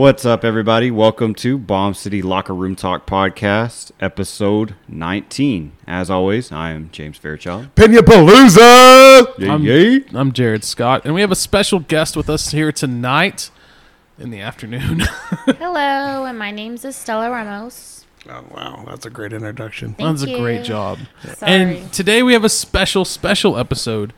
What's up, everybody? Welcome to Bomb City Locker Room Talk Podcast, episode 19. As always, I am James Fairchild. Pena Palooza. Yay, I'm, yay. I'm Jarod Scott, and we have a special guest with us here tonight in the afternoon. Hello, and my name's Estella Ramos. Oh wow, that's a great introduction. Thank That's a great job. Sorry. And today we have a special, special episode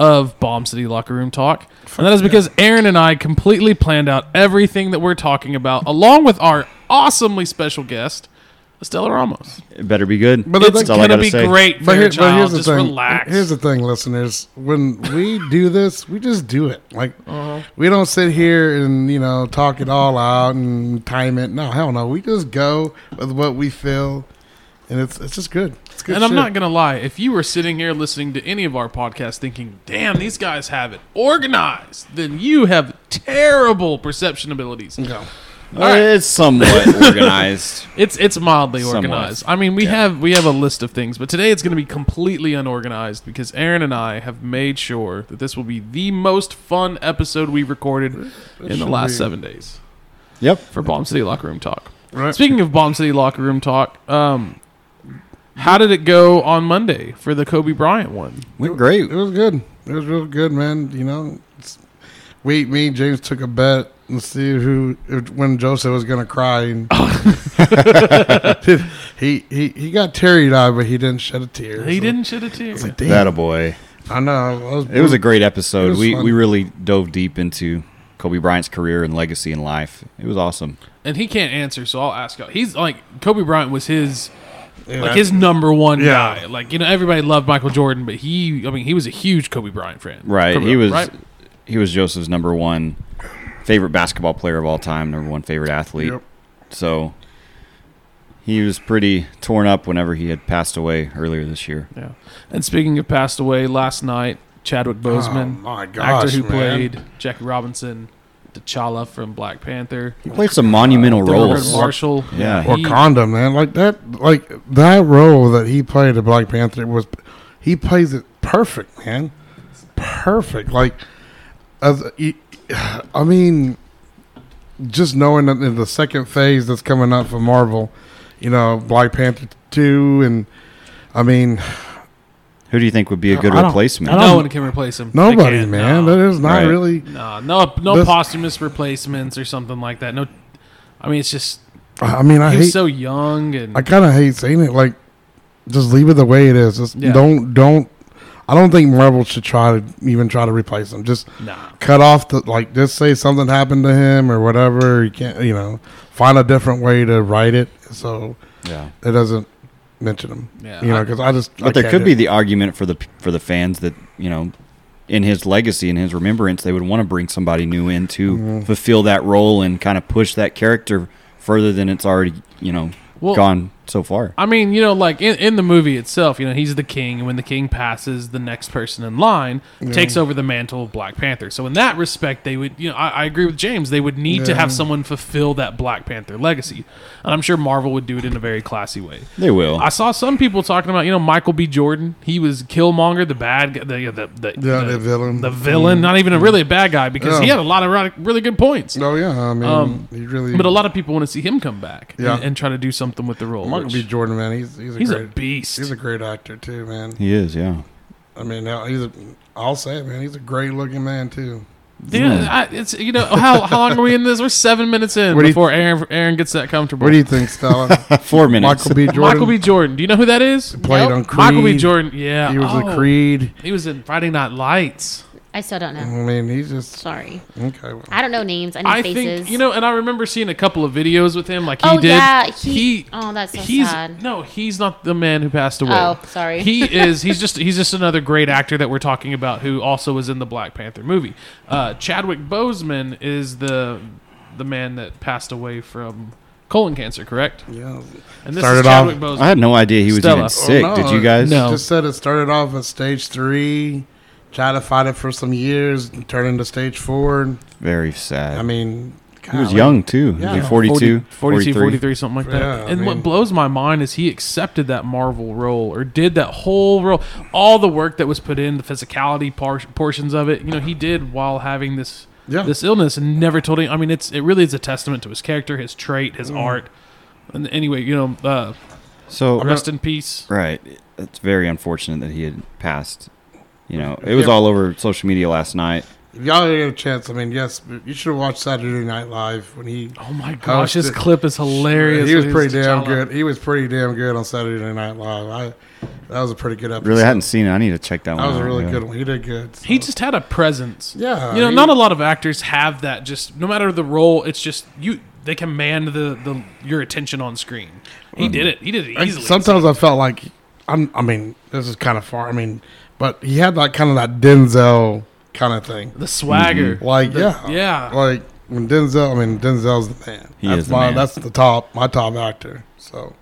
of Bomb City Locker Room Talk. And that is because Aaron and I completely planned out everything that we're talking about, along with our awesomely special guest, Estella Ramos. It better be good. But it's That's all I gonna gotta be say. great, But, here, Fairchild. but here's the Just thing. relax. Here's the thing, listeners. When we do this, we just do it. Like Uh-huh. we don't sit here and you know talk it all out and time it. No, hell no. We just go with what we feel, and it's it's just good. It's good. and I'm not gonna lie, if you were sitting here listening to any of our podcasts thinking, "Damn, these guys have it organized," then you have terrible perception abilities. No. right. It's somewhat organized. It's it's mildly Somewhat. organized. I mean, we have we have a list of things, but today it's going to be completely unorganized because Aaron and I have made sure that this will be the most fun episode we've recorded in the last be. seven days Yep. for Bomb City Locker Room Talk. Right. Speaking of Bomb City Locker Room Talk, um, how did it go on Monday for the Kobe Bryant one? Went great. It was good. It was real good, man. You know, it's, we, me, and James took a bet and see who if, when Joseph was gonna cry. And he he he got teary eyed, but he didn't shed a tear. He so- didn't shed a tear. It's like. That a boy. I know. It was a great episode. We fun. we really dove deep into Kobe Bryant's career and legacy in life. It was awesome. and he can't answer, so I'll ask. out. He's like Kobe Bryant was his yeah, like his number one Yeah. guy. Like you know, everybody loved Michael Jordan, but he, I mean, he was a huge Kobe Bryant fan. Right. Kobe- He was right? he was Joseph's number one favorite basketball player of all time, number one favorite athlete. Yep. So he was pretty torn up whenever he had passed away earlier this year. Yeah. And speaking of passed away last night, Chadwick oh, Boseman, Oh my gosh, actor who man. played Jackie Robinson, T'Challa from Black Panther, He played some uh, monumental Thurgood roles. Marshall. Yeah. he- Wakanda, man, like that, like that role that he played in Black Panther was, he plays it perfect, man, perfect. Like, as I mean, just knowing that in the second phase that's coming up for Marvel, you know, Black Panther two, and I mean, Who do you think would be a good I don't- replacement? I no don't- one can replace him. They nobody, can't. man, No. that is not Right. really. No, no, no This- posthumous replacements or something like that. No, I mean it's just I mean, I he hate. was so young and I kind of hate saying it. Like, just leave it the way it is. Just Yeah. don't don't. I don't think Marvel should try to even try to replace him. Just nah. cut off the like. Just say something happened to him or whatever. You can't, you know, find a different way to write it so Yeah. it doesn't mention him. Yeah, you know, because I just. I But there could be it. the argument for the for the fans that, you know, in his legacy and his remembrance, they would want to bring somebody new in to Mhm. fulfill that role and kind of push that character further than it's already, you know, Well, gone so far. I mean, you know, like in, in the movie itself, you know, he's the king, and when the king passes, the next person in line takes over the mantle of Black Panther. So in that respect, they would, you know, I, I agree with James. They would need to have someone fulfill that Black Panther legacy, and I'm sure Marvel would do it in a very classy way. They will. I saw some people talking about, you know, Michael B. Jordan. He was Killmonger, the bad, guy, the the the, Yeah, the villain. the villain. Not even a really a bad guy because he had a lot of really- really good points. Oh yeah, I mean, Um, he really. But a lot of people want to see him come back Yeah. and, and try to do something with the role. Michael which- B. Jordan, man, he's he's a he's a great. beast. he's a great actor too, man. he is, yeah. I mean, now he's a. I'll say it, man. He's a great looking man too. Yeah, I, it's you know how how long are we in this? We're seven minutes in What do you- before Aaron Aaron gets that comfortable. What do you think, Stella? Four minutes. Michael B. Jordan Michael B. Jordan. Do you know who that is? He played Nope. on Creed. Michael B. Jordan. Yeah, He was Oh, a Creed. He was in Friday Night Lights. I still don't know. I mean, he's just Sorry. okay. well, I don't know names. I know I faces. think you know, and I remember seeing a couple of videos with him. Like he Oh, did. yeah, he- oh, that's so he's, sad. No, he's not the man who passed away. Oh, sorry. He is. He's just. He's just another great actor that we're talking about who also was in the Black Panther movie. Uh, Chadwick Boseman is the the man that passed away from colon cancer. Correct. Yeah. And this Started is off- Chadwick Boseman. I had no idea he was Stella. even sick. Oh, no, Did you guys? No. Just said it started off at stage three, tried to fight it for some years, and turned into stage four. Very sad. I mean, he was young too. Yeah. Was he 42, 42, 43? 43, something like that. Yeah, I and what blows my mind is he accepted that Marvel role or did that whole role. All the work that was put in, the physicality par- portions of it, you know, he did while having this Yeah. this illness and never told him. I mean, it's it really is a testament to his character, his trait, Mm. his art. And anyway, you know, uh, So rest in peace. right, it's very unfortunate that he had passed. You know, it was Yeah. all over social media last night. If y'all didn't get a chance, I mean, yes, but you should have watched Saturday Night Live when he. Oh my gosh, his Hosted- clip is hilarious. He was with pretty his damn good. He was pretty damn good on Saturday Night Live. I that was a pretty good episode. Really, I hadn't seen it. I need to check that one. That was a really yeah. good one. He did good. so. He just had a presence. yeah. you know, he- not a lot of actors have that. Just no matter the role, it's just you. They command the, the your attention on screen. He mm. did it. He did it I- easily. sometimes I felt like I'm. I mean, this is kind of far. I mean, but he had like kind of that Denzel kind of thing. the swagger, Like The- yeah, yeah. Like when Denzel. I mean, Denzel's the man. He that's is the my. man. That's the top. My top actor. So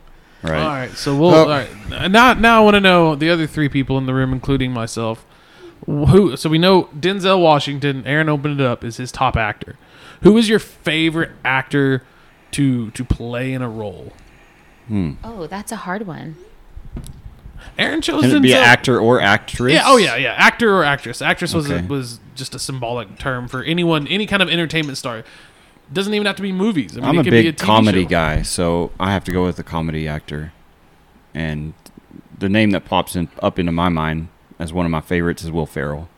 Right. All right, so we'll. Oh. all right, now, now I want to know the other three people in the room, including myself. Who? So we know Denzel Washington. Aaron opened it up. Is his top actor? Who is your favorite actor to to play in a role? Hmm. Oh, that's a hard one. Aaron chose Can it be actor or actress? Yeah. Oh yeah. Yeah. Actor or actress. Actress was Okay. a, was just a symbolic term for anyone, any kind of entertainment star. Doesn't even have to be movies. I mean, I'm it a could be big TV comedy show. guy, so I have to go with a comedy actor. And the name that pops in, up into my mind as one of my favorites is Will Ferrell.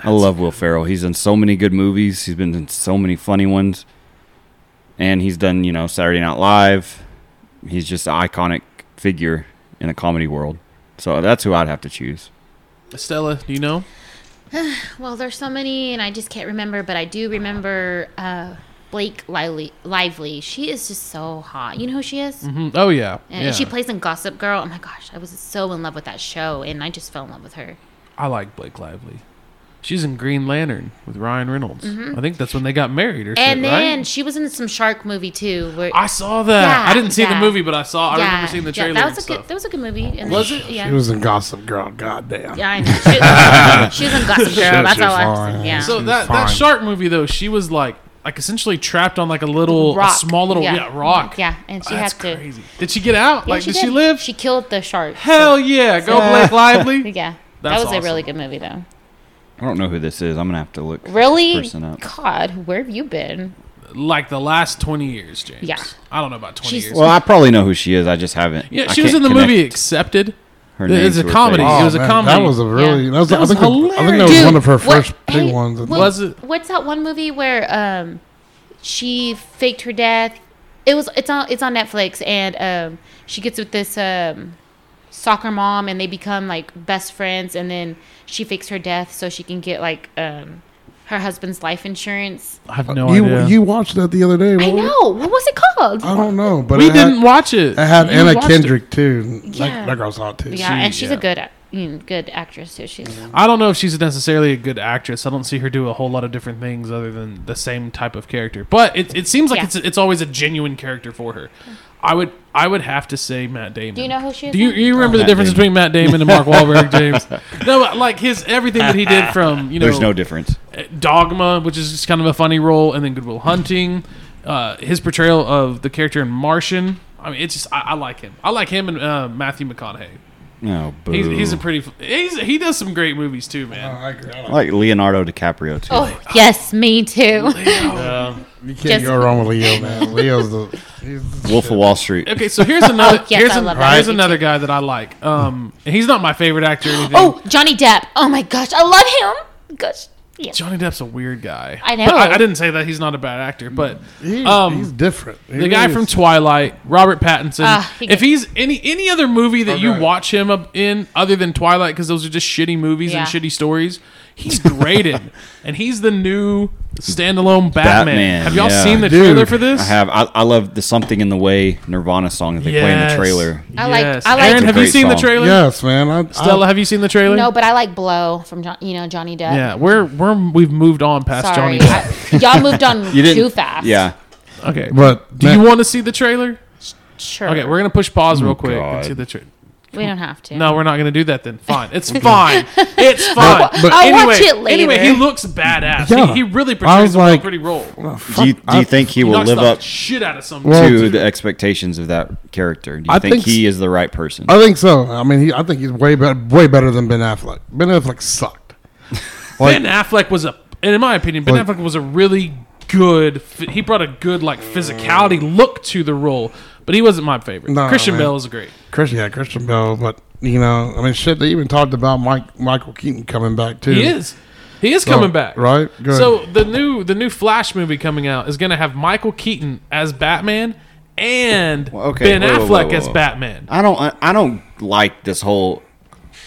I love Will Ferrell. He's in so many good movies. He's been in so many funny ones, and he's done you know Saturday Night Live. He's just an iconic figure in a comedy world. So that's who I'd have to choose. Stella, do you know? Well, there's so many, and I just can't remember. But I do remember uh, Blake Lively. Lively. She is just so hot. You know who she is? hmm Oh yeah. And yeah. she plays in Gossip Girl. Oh my gosh, I was so in love with that show, and I just fell in love with her. I like Blake Lively. She's in Green Lantern with Ryan Reynolds. I think that's when they got married or Mm-hmm. And shit, then right? she was in some shark movie too. Where I saw that. Yeah, I didn't see the movie, but I saw. I remember seeing the yeah, trailer. that was a good. stuff. That was a good movie. And Was then- it? Yeah. he was in Gossip Girl. Goddamn. yeah, I know. She, she was in Gossip Girl. Shit, That's she's all I fine. was. Yeah. So She's that that shark movie though, she was like like essentially trapped on like a little a small little yeah, rock. Yeah, and she That's had to. crazy. Did she get out? Yeah, like did, she live? She killed the shark. Hell yeah, go Blake Lively. Yeah, That's that was awesome. a really good movie though. I don't know who this is. I'm gonna have to look. Really? Person up. God, where have you been? Like the last twenty years, James. Yeah. I don't know about twenty She's- years. Well, I probably know who she is. I just haven't. yeah, I she was can't in the movie connect Accepted. her It's name a to her comedy. face. It was a comedy. That was a really. Yeah. That was, That I was think. I think that was hilarious. one of her what- first big hey, ones. what- Was it? What's that one movie where um she faked her death? It was it's on it's on Netflix and um she gets with this um soccer mom and they become like best friends and then she fakes her death so she can get like um her husband's life insurance. I have no you idea. you watched that the other day. I what was it? know. What was it called? I don't know, but we didn't watch it. I had You Anna watched it. Kendrick too. Yeah. That, that girl's hot too. yeah, she- and she's yeah. a good you know, good actress too. She's I don't know if she's necessarily a good actress. I don't see her do a whole lot of different things other than the same type of character. But it, it seems like Yeah. it's it's always a genuine character for her. I would I would have to say Matt Damon. Do you know who she is? Do you, you remember the Matt difference Damon. between Matt Damon and Mark Wahlberg, James? No, but, like his everything that he did from you know There's no difference. Dogma, which is just kind of a funny role, and then Good Will Hunting. Uh, his portrayal of the character in Martian. I mean, it's just I, I like him. I like him and uh, Matthew McConaughey. No, boo. He's, he's a pretty. He's, he does some great movies too, Oh, man. I agree. I I like like Leonardo DiCaprio too. Oh yes, me too. You can't Just- go wrong with Leo, man. Leo's the he's the Wolf of. Wall Street. Okay, so here's another. Oh, yes, here's I an- love that here's movie, another guy that I like. Um, and he's not my favorite actor or anything. Oh, Johnny Depp. Oh my gosh, I love him. Gosh, yes. Johnny Depp's a weird guy. I know. But I, I didn't say that he's not a bad actor, but He- Um, he's different. He the guy really from is. Twilight, Robert Pattinson. Ah, he if he's any any other movie that you watch him up in other than Twilight, because those are just shitty movies and Yeah. shitty stories, he's great in, and he's the new standalone Batman. Batman, Have y'all yeah. seen the Dude, trailer for this? I have. I, I love the "Something in the Way" Nirvana song that they play in the trailer. I like- Yes. I like- Aaron, have you great seen the trailer? Yes, man. I, Stella, I, have you seen the trailer? No, but I like Blow from John, you know Johnny Depp. Yeah, we're we're we've moved on past Sorry, Johnny Depp. I, y'all moved on You too fast. Yeah. Okay, but do man, you want to see the trailer? sure. Okay, we're gonna push pause oh real Oh, quick and see the trailer. We don't have to. No, we're not gonna do that then. Fine, it's fine. It's fine. But- I'll anyway, watch it later. anyway, he looks badass. Yeah. He, he really portrays was a like- pretty role. well, Do you, do you I- think he He will knocks live up shit out of some. Well, to the expectations of that character? Do you I think, think he s- is the right person? I think so. I mean, he, I think he's way better, way better than Ben Affleck. Ben Affleck sucked. Like, Ben Affleck was a And in my opinion, Ben Like- Affleck was a really good. He brought a good like physicality look to the role, but he wasn't my favorite. No, Christian man. Bale is great. Christian, yeah, Christian Bale, but you know, I mean, shit. They even talked about Mike Michael Keaton coming back too. He is. He is So, coming back. right? Good. So the new the new Flash movie coming out is going to have Michael Keaton as Batman and Well, okay, Ben wait, wait, Affleck wait, as. Batman. I don't. I, I don't like this whole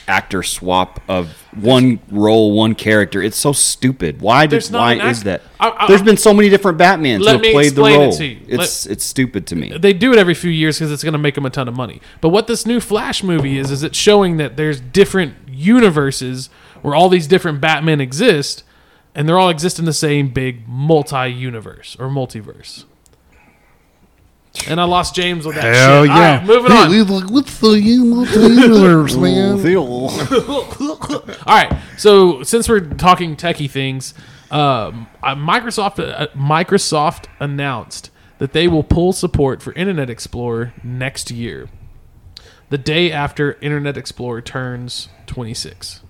actor swap of one role, one character. It's so stupid. Why does why an is act- that? I- I- There's been so many different Batmans who have played the it role. you. It's it's stupid to me. They do it every few years because it's going to make them a ton of money. But what this new Flash movie is is it's showing that there's different universes where all these different Batmen exist, and they're all exist in the same big multi-universe or multiverse. And I lost James with that Hell shit. yeah! All right, moving He- on. He's like, what's the universe, man? All right. So since we're talking techie things, um, uh, Microsoft uh, Microsoft announced that they will pull support for Internet Explorer next year, the day after Internet Explorer turns 26.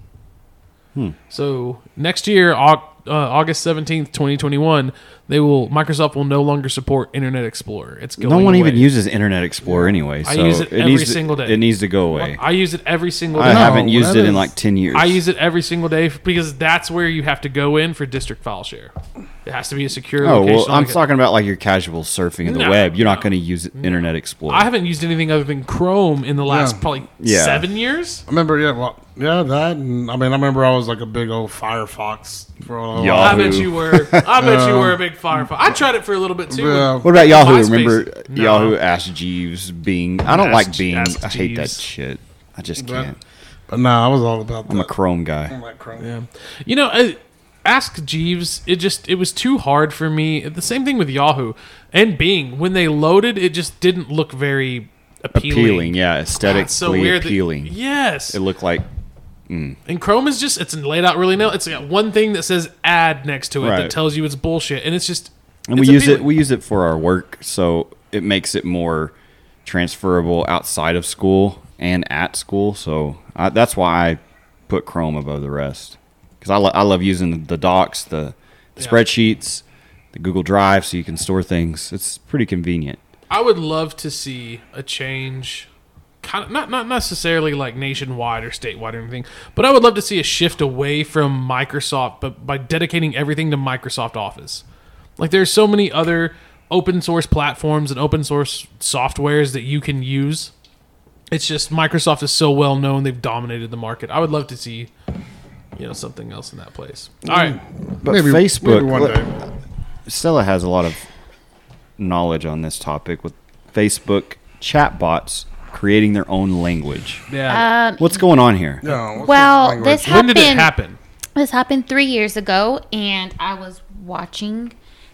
So next year, Au- uh, August seventeenth, twenty twenty one, they will Microsoft will no longer support Internet Explorer. It's going. Away. No one even uses Internet Explorer anyway. So I use it every needs to- single day. It needs to go away. I use it every single day. I haven't used that it in like ten years. I use it every single day because that's where you have to go in for district file share. It has to be a secure Oh location. well, I'm like a- talking about like your casual surfing of the No, web. You're not going to use Internet Explorer. I haven't used anything other than Chrome in the last Yeah. probably Yeah. seven years. I remember, yeah, well, yeah, that. And, I mean, I remember I was like a big old Firefox for a while. Yeah. I bet you were. I bet you were a big Firefox. I tried it for a little bit too. Yeah. what about Yahoo? MySpace. Remember No. Yahoo? Ask Jeeves, Bing. I don't Ask- like Bing. Ask I hate that Jeeves. shit. I just But- can't. But nah, I was all about I'm a that. Chrome guy. I'm like Chrome. Yeah. You know, uh, Ask Jeeves. It just it was too hard for me. The same thing with Yahoo and Bing. When they loaded, it just didn't look very appealing. Appealing, yeah, It's aesthetically so weird. that- appealing. yes. It looked like Mm. And Chrome is just it's laid out really now. It's got one thing that says "add" next to it that tells you it's bullshit, and it's just. and it's we use it we use it for our work so it makes it more transferable outside of school and at school so I, that's why i put chrome above the rest because I, lo- I love using the docs the, the Yeah. spreadsheets the google drive so you can store things it's pretty convenient I would love to see a change, kind of not not necessarily like nationwide or statewide or anything, but I would love to see a shift away from Microsoft, but by dedicating everything to Microsoft Office. Like there's so many other open source platforms and open source softwares that you can use. It's just Microsoft is so well known; they've dominated the market. I would love to see, you know, something else in that place. Mm, All right, but Maybe- facebook maybe one day. stella has a lot of knowledge on this topic with facebook chatbots creating their own language yeah. Um, what's going on here No, Well, the language? this when did it happened- happen? This happened three years ago, and I was watching,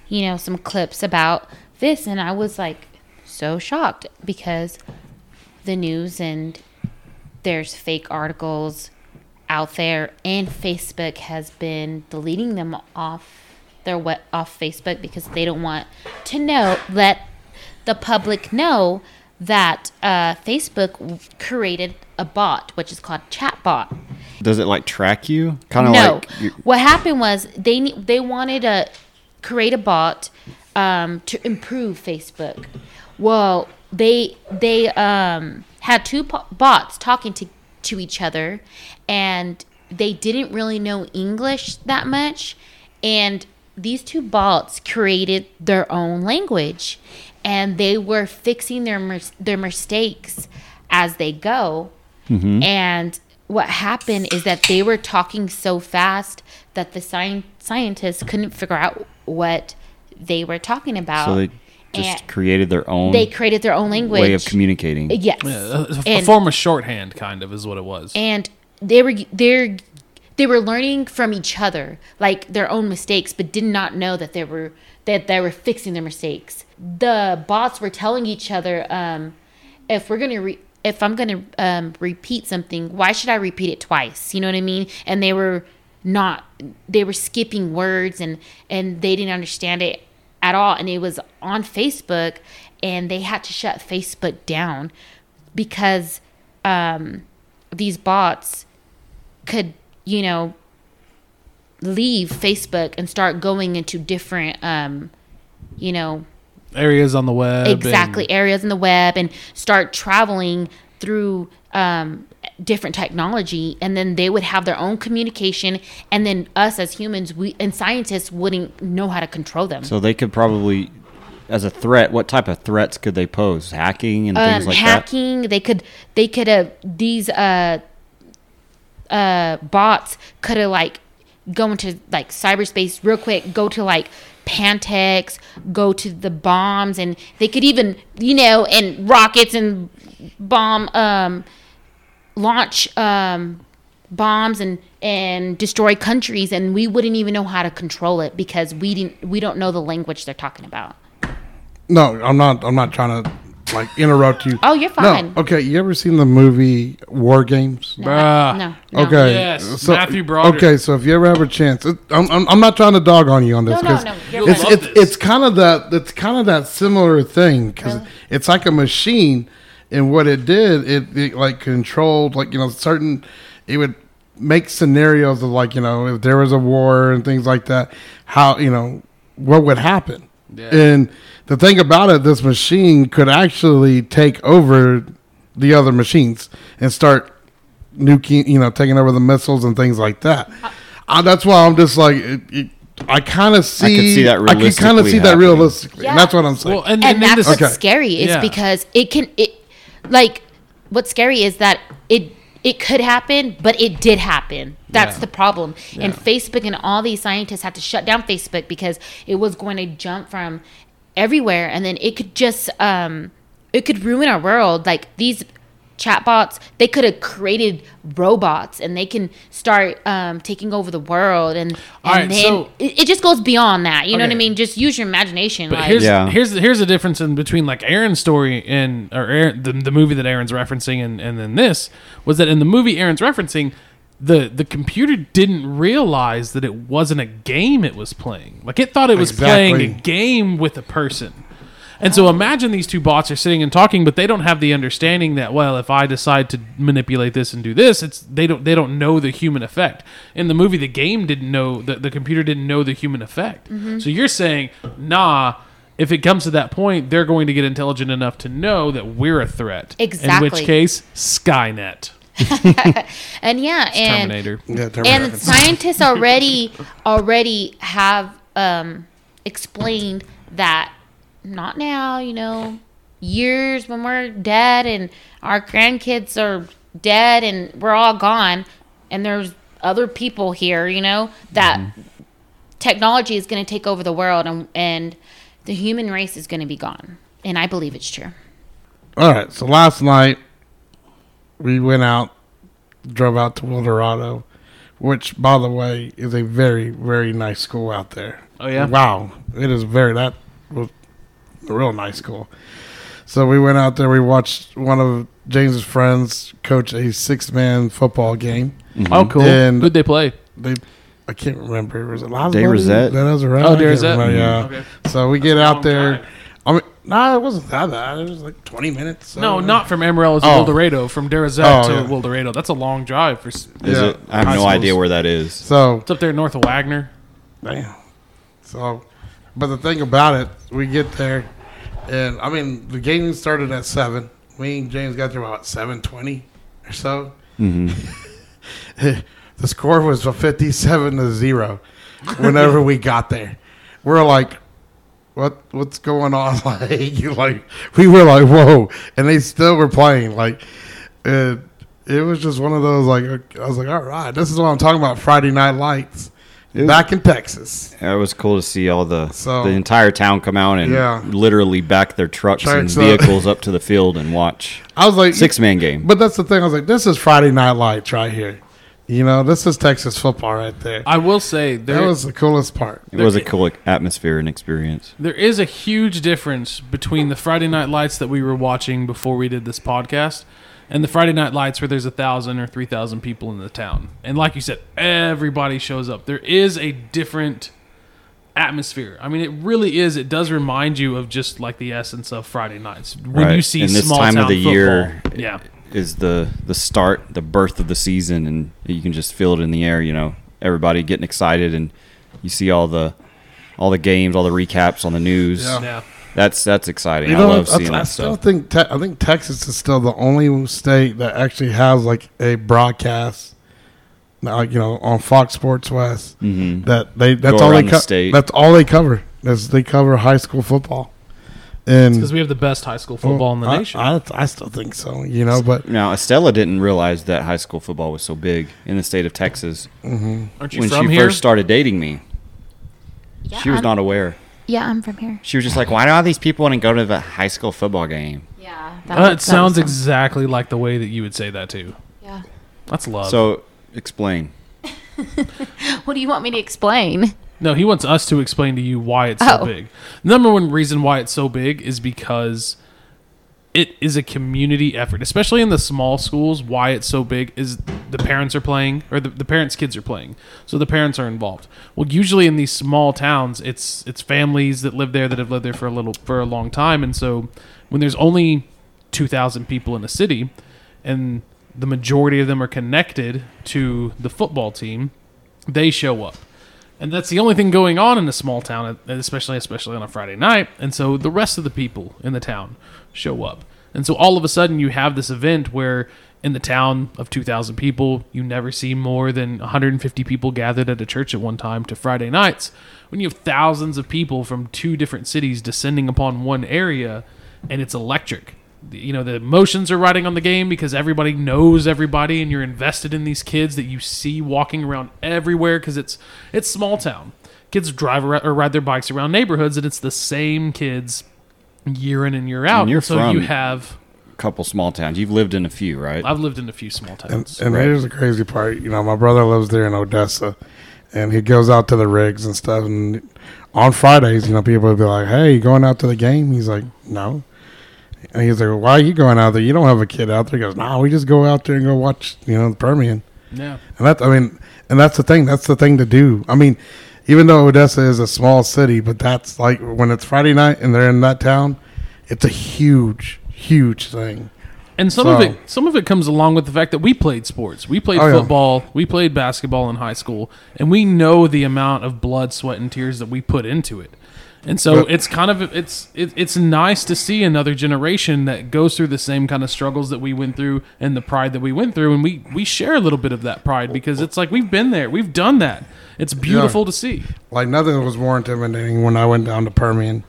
you know, some clips about this, and I was like so shocked because the news and there's fake articles out there, and Facebook has been deleting them off their we- off Facebook because they don't want to know let the public know that uh, Facebook created a bot, which is called chatbot. does it like track you kind of No. like you- what happened was they they wanted to create a bot um, to improve Facebook. Well, they they um, had two po- bots talking to to each other, and they didn't really know English that much, and these two bots created their own language, and they were fixing their their mistakes as they go. Mm-hmm. And what happened is that they were talking so fast that the sci- scientists couldn't figure out what they were talking about. So they just And created their own they created their own language. way of communicating. Yes. Yeah, a, a And- form of shorthand, kind of, is what it was. and they were they're they were learning from each other like their own mistakes but did not know that they were that they were fixing their mistakes the bots were telling each other um if we're gonna re- if i'm gonna um, repeat something why should i repeat it twice? You know what i mean? And they were not they were skipping words and and they didn't understand it at all. And it was on facebook and they had to shut facebook down because um these bots could you know leave Facebook and start going into different, um, you know, Areas on the web. and- exactly areas in the web and start traveling through um, different technology and then they would have their own communication and then us as humans we and scientists wouldn't know how to control them So they could probably, as a threat, what type of threats could they pose? Hacking and things um, like hacking they could they could have these uh uh bots could have like go into like cyberspace real quick go to like pantex go to the bombs and they could even you know and rockets and bomb um launch um bombs and and destroy countries and we wouldn't even know how to control it because we didn't we don't know the language they're talking about No, I'm not. I'm not trying to like interrupt you. Oh, you're fine. No, okay. You ever seen the movie War Games? no, Bruh. no, no. Okay. Yes, Matthew Broderick. Okay, so if you ever have a chance, it, I'm, I'm, I'm not trying to dog on you on this No, no, 'cause no, you're it's fine. it's, this. it's kind of that it's kind of that similar thing because Really? it's like a machine, and what it did, it, it like controlled like you know certain, it would make scenarios of like you know if there was a war and things like that, how you know what would happen, Yeah. and the thing about it, this machine could actually take over the other machines and start nuking, you know, taking over the missiles and things like that. Uh, that's why I'm just like, it, it, I kind of see, see that I can kind of realistically see that happening. realistically, and Yeah. that's what I'm saying. Well, and, and, and, that's this, what's Okay. scary is Yeah. because it can it like what's scary is that it it could happen but it did happen. That's Yeah. the problem. And facebook and all these scientists had to shut down facebook because it was going to jump from everywhere. And then it could just um it could ruin our world. Like these chatbots they could have created robots and they can start um, taking over the world and, and All right, then so- it, it just goes beyond that you know what i mean just use your imagination But like here's Yeah. here's here's the difference in between like Aaron's story and or Aaron, the the movie that Aaron's referencing and and then this was that in the movie Aaron's referencing the the computer didn't realize that it wasn't a game it was playing. Like it thought it was playing a game with a person. And so imagine these two bots are sitting and talking, but they don't have the understanding that well, if I decide to manipulate this and do this, it's they don't they don't know the human effect. In the movie, the game didn't know the the computer didn't know the human effect. So you're saying, nah, if it comes to that point, they're going to get intelligent enough to know that we're a threat. Exactly. In which case, Skynet, and yeah and Terminator. Yeah, and scientists already already have um, explained that not now you know years when we're dead and our grandkids are dead and we're all gone and there's other people here you know that mm-hmm. technology is going to take over the world and, and the human race is going to be gone and i believe it's true All right, so last night we went out, drove out to Wildorado, which, by the way, is a very, very nice school out there. Oh yeah. Wow, it is very that was a real nice school. So we went out there. We watched one of James's friends coach a six-man football game. Mm-hmm. Oh, cool. And- Who'd they play? They, I can't remember. Was it Laz Day Buddy? Rosette. That was right. Oh, I Day can't Rosette? Yeah. Okay. So we get out there. drive. I mean, no, it wasn't that bad. It was like twenty minutes. so- No, not from Amarillo to Oh. Wildorado. From Darrouzett Oh, to yeah. Wildorado. That's a long drive for. Is Yeah. it? I have High no schools. idea where that is. So It's up there north of Wagner. Damn. So, but the thing about it, we get there, and I mean, the game started at seven. Me and James got there about seven twenty or so. Mm-hmm. the score was fifty-seven to zero. Whenever we got there, we're like, "What? What's going on?" Like, like, we were like, "Whoa!" And they still were playing. Like, it, it was just one of those. Like, I was like, "All right, this is what I'm talking about." Friday Night Lights. It was- Back in Texas. It was cool to see all the So- the entire town come out and Yeah. literally back their trucks and Trucks up. vehicles up to the field and watch I was like, six man game. But that's the thing. I was like, this is Friday Night Lights right here. You know, this is Texas football right there. I will say there That was the coolest part. It was a cool atmosphere and experience. there is a huge difference between the Friday Night Lights that we were watching before we did this podcast and the Friday Night Lights where there's a thousand or three thousand people in the town. And like you said, everybody shows up. There is a different atmosphere. I mean, it really is. It does remind you of just like the essence of Friday nights when Right. you see And this small time of town the football. year, Yeah. Is the the start, the birth of the season, and you can just feel it in the air. You know, everybody getting excited, and you see all the all the games, all the recaps on the news. Yeah. Yeah. That's that's exciting. You I know, love I, seeing I that still stuff. think te- I think Texas is still the only state that actually has like a broadcast, like you know, on Fox Sports West. hmm That they that's Go all they around the state. That's all they cover. Is they cover high school football, and Because we have the best high school football in the I, nation. I, I still think so. You know, but Now, Estella didn't realize that high school football was so big in the state of Texas Aren't you when from she here? first started dating me. Yeah, She was I'm, not aware. Yeah, I'm from here. She was just like, "Why do all these people want to go to the high school football game?" Yeah, Uh, it sounds exactly like the way that you would say that too. Yeah. That's love. So, explain. What do you want me to explain? No, he wants us to explain to you why it's so Oh. big. Number one reason why it's so big is because it is a community effort, especially in the small schools. Why it's so big is the parents are playing, or the, the parents' kids are playing, so the parents are involved. Well, usually in these small towns, it's it's families that live there that have lived there for a little for a long time, and so when there's only two thousand people in a city, and the majority of them are connected to the football team, they show up and that's the only thing going on in a small town, especially especially on a Friday night. And so the rest of the people in the town show up, and so all of a sudden you have this event where in the town of 2,000 people, you never see more than 150 people gathered at a church at one time to Friday nights. When you have thousands of people from two different cities descending upon one area, and it's electric. You know, the emotions are riding on the game because everybody knows everybody, and you're invested in these kids that you see walking around everywhere because it's it's small town. Kids drive or ride their bikes around neighborhoods, and it's the same kids year in and year out. you're so you from- have. couple small towns. You've lived in a few, right? I've lived in a few small towns. and Right. here's the crazy part. You know, my brother lives there in Odessa, and he goes out to the rigs and stuff. And on Fridays, you know, people would be like, "Hey, you going out to the game?" He's like, "No." And he's like, "Why are you going out there? You don't have a kid out there." He goes, "No, we just go out there and go watch, you know, the Permian." yeah. And that, I mean, and that's the thing. That's the thing to do. I mean, even though Odessa is a small city, but that's like when it's Friday night and they're in that town, it's a huge, huge thing. And some of it, some of it comes along with the fact that we played sports. We played Oh, yeah. football. We played basketball in high school, and we know the amount of blood, sweat, and tears that we put into it. And so it's kind of it's it, it's nice to see another generation that goes through the same kind of struggles that we went through and the pride that we went through, and we we share a little bit of that pride because it's like we've been there, we've done that. It's beautiful to see. Like nothing was more intimidating when I went down to Permian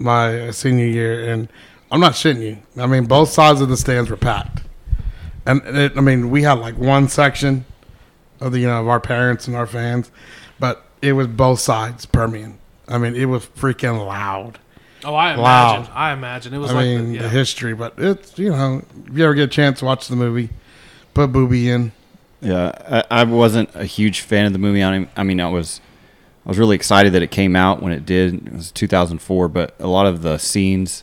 my senior year, and I'm not shitting you. I mean, both sides of the stands were packed, and it, I mean, we had like one section of the you know of our parents and our fans, but it was both sides Permian. I mean, it was freaking loud. Oh, I Wow. imagine. I imagine it was I like mean, the, the history, but it's you know, if you ever get a chance to watch the movie, put Booby in. Yeah, I, I wasn't a huge fan of the movie. I mean, I mean, I was, I was really excited that it came out when it did. It was 2004, but a lot of the scenes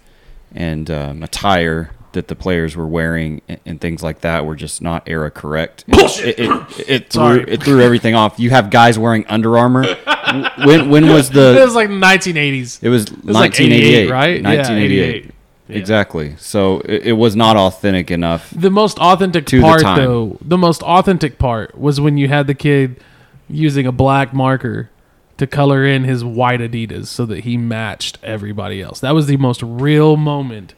and um, attire that the players were wearing and, and things like that were just not era correct. Bullshit. It, it, it, threw it threw everything off. You have guys wearing Under Armour. when when was the? it was like 1980s. It was, was like 88, 1988, right? Yeah, 1988. 88. Yeah. Exactly. So it, it was not authentic enough. The most authentic the part, time. though, the most authentic part was when you had the kid using a black marker to color in his white Adidas so that he matched everybody else. That was the most real moment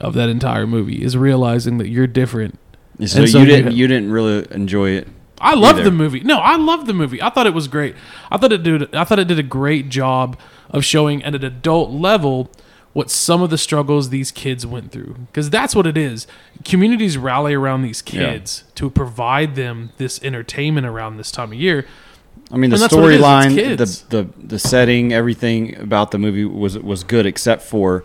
of that entire movie is realizing that you're different. So, so you didn't you didn't really enjoy it. I love the movie. No, I love the movie. I thought it was great. I thought it did. I thought it did a great job of showing at an adult level what some of the struggles these kids went through. Because that's what it is. Communities rally around these Yeah. kids to provide them this entertainment around this time of year. I mean, the that's what it is, it's storyline, the the the setting, everything about the movie was was good, except for,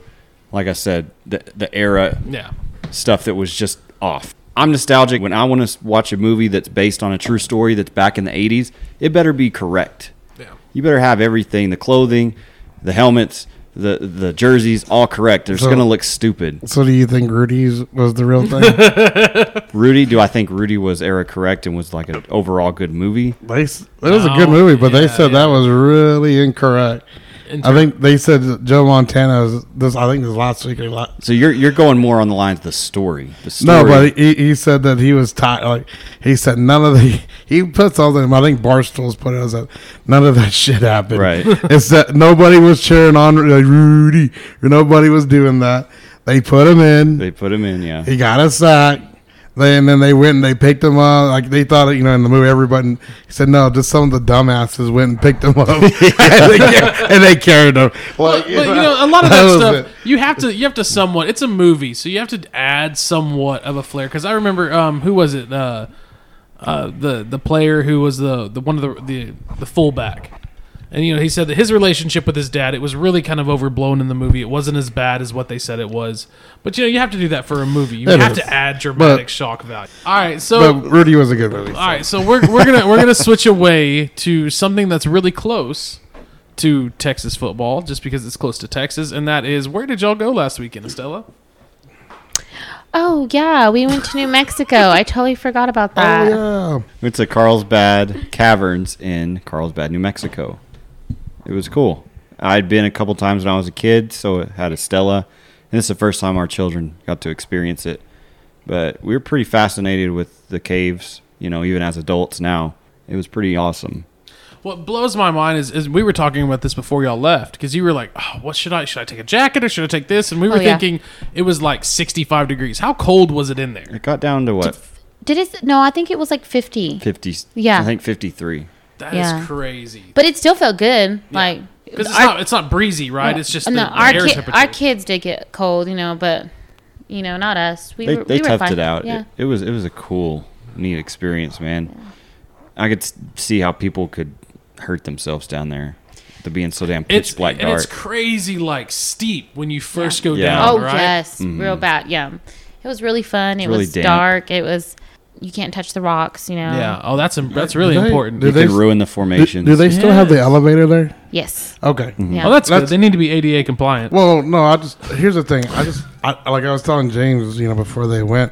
like I said, the the era Yeah. stuff that was just off. I'm nostalgic when I want to watch a movie that's based on a true story that's back in the 80s. It better be correct. Yeah. You better have everything: the clothing, the helmets, the the jerseys, all correct. They're just gonna look stupid. So, do you think Rudy's was the real thing? Rudy, do I think Rudy was era correct and was like an overall good movie? they, it was a good movie, but they said yeah. that was really incorrect. In I think they said Joe Montana was this. I think this last week or last. So you're you're going more on the lines of the story. The story. No, but he, he said that he was tired. Like he said, none of the he puts all them. I think Barstool's put it as that none of that shit happened. Right. it's that nobody was cheering on like, Rudy. Nobody was doing that. They put him in. They put him in, yeah. He got a sack. They, and then they went and they picked him up. Like they thought, you know, in the movie, everybody he said no. Just some of the dumbasses went and picked him up, and, they, and they carried him. But, Like, you know, a lot of that, was stuff it. you have to you have to somewhat. It's a movie, so you have to add somewhat of a flair. Because I remember, um, who was it? Uh, uh, the the player who was the the one of the the the fullback. And you know, he said that his relationship with his dad it was really kind of overblown in the movie. It wasn't as bad as what they said it was. But you know, you have to do that for a movie. You It have is. to add dramatic But- shock value. All right, so But Rudy was a good movie. all right, so we're, we're gonna we're gonna switch away to something that's really close to Texas football, just because it's close to Texas, and that is where did y'all go last weekend, Estella? Oh yeah, we went to New Mexico. I totally forgot about oh, that. Oh Went to Carlsbad Caverns in Carlsbad, New Mexico. It was cool. I'd been a couple times when I was a kid, so it had a Stella, and it's the first time our children got to experience it. But we were pretty fascinated with the caves, you know, even as adults now. It was pretty awesome. What blows my mind is, is we were talking about this before y'all left because you were like, oh, "What should I? Should I take a jacket or should I take this?" And we oh, were Oh, yeah. thinking it was like sixty-five degrees. How cold was it in there? It got down to what, Did it? No, I think it was like fifty, 50? Yeah. I think 53. That is Yeah. crazy. but it still felt good. Like Because it's our- not it's not breezy, right? It's just no, the our air ki- temperature. our kids did get cold, you know, but you know, not us. We They, were, they we were toughed fine. it out. Yeah. It, it was it was a cool, neat experience, man. I could see how people could hurt themselves down there, to being so damn pitch it's black and it's crazy, like steep when you first Yeah. go Yeah. down. Oh right? yes, mm-hmm. real bad. Yeah, it was really fun. It really was damp. dark. It was you can't touch the rocks. You know. Yeah. Oh, that's that's really Do they- important. do You they- can ruin the Do, formations. do they still have the elevator there? Yes. Okay. Mm-hmm. Yeah. Oh, that's, good. That's- They need to be ADA compliant. Well, no, I just here's the thing. I just I, like I was telling James, you know, before they went.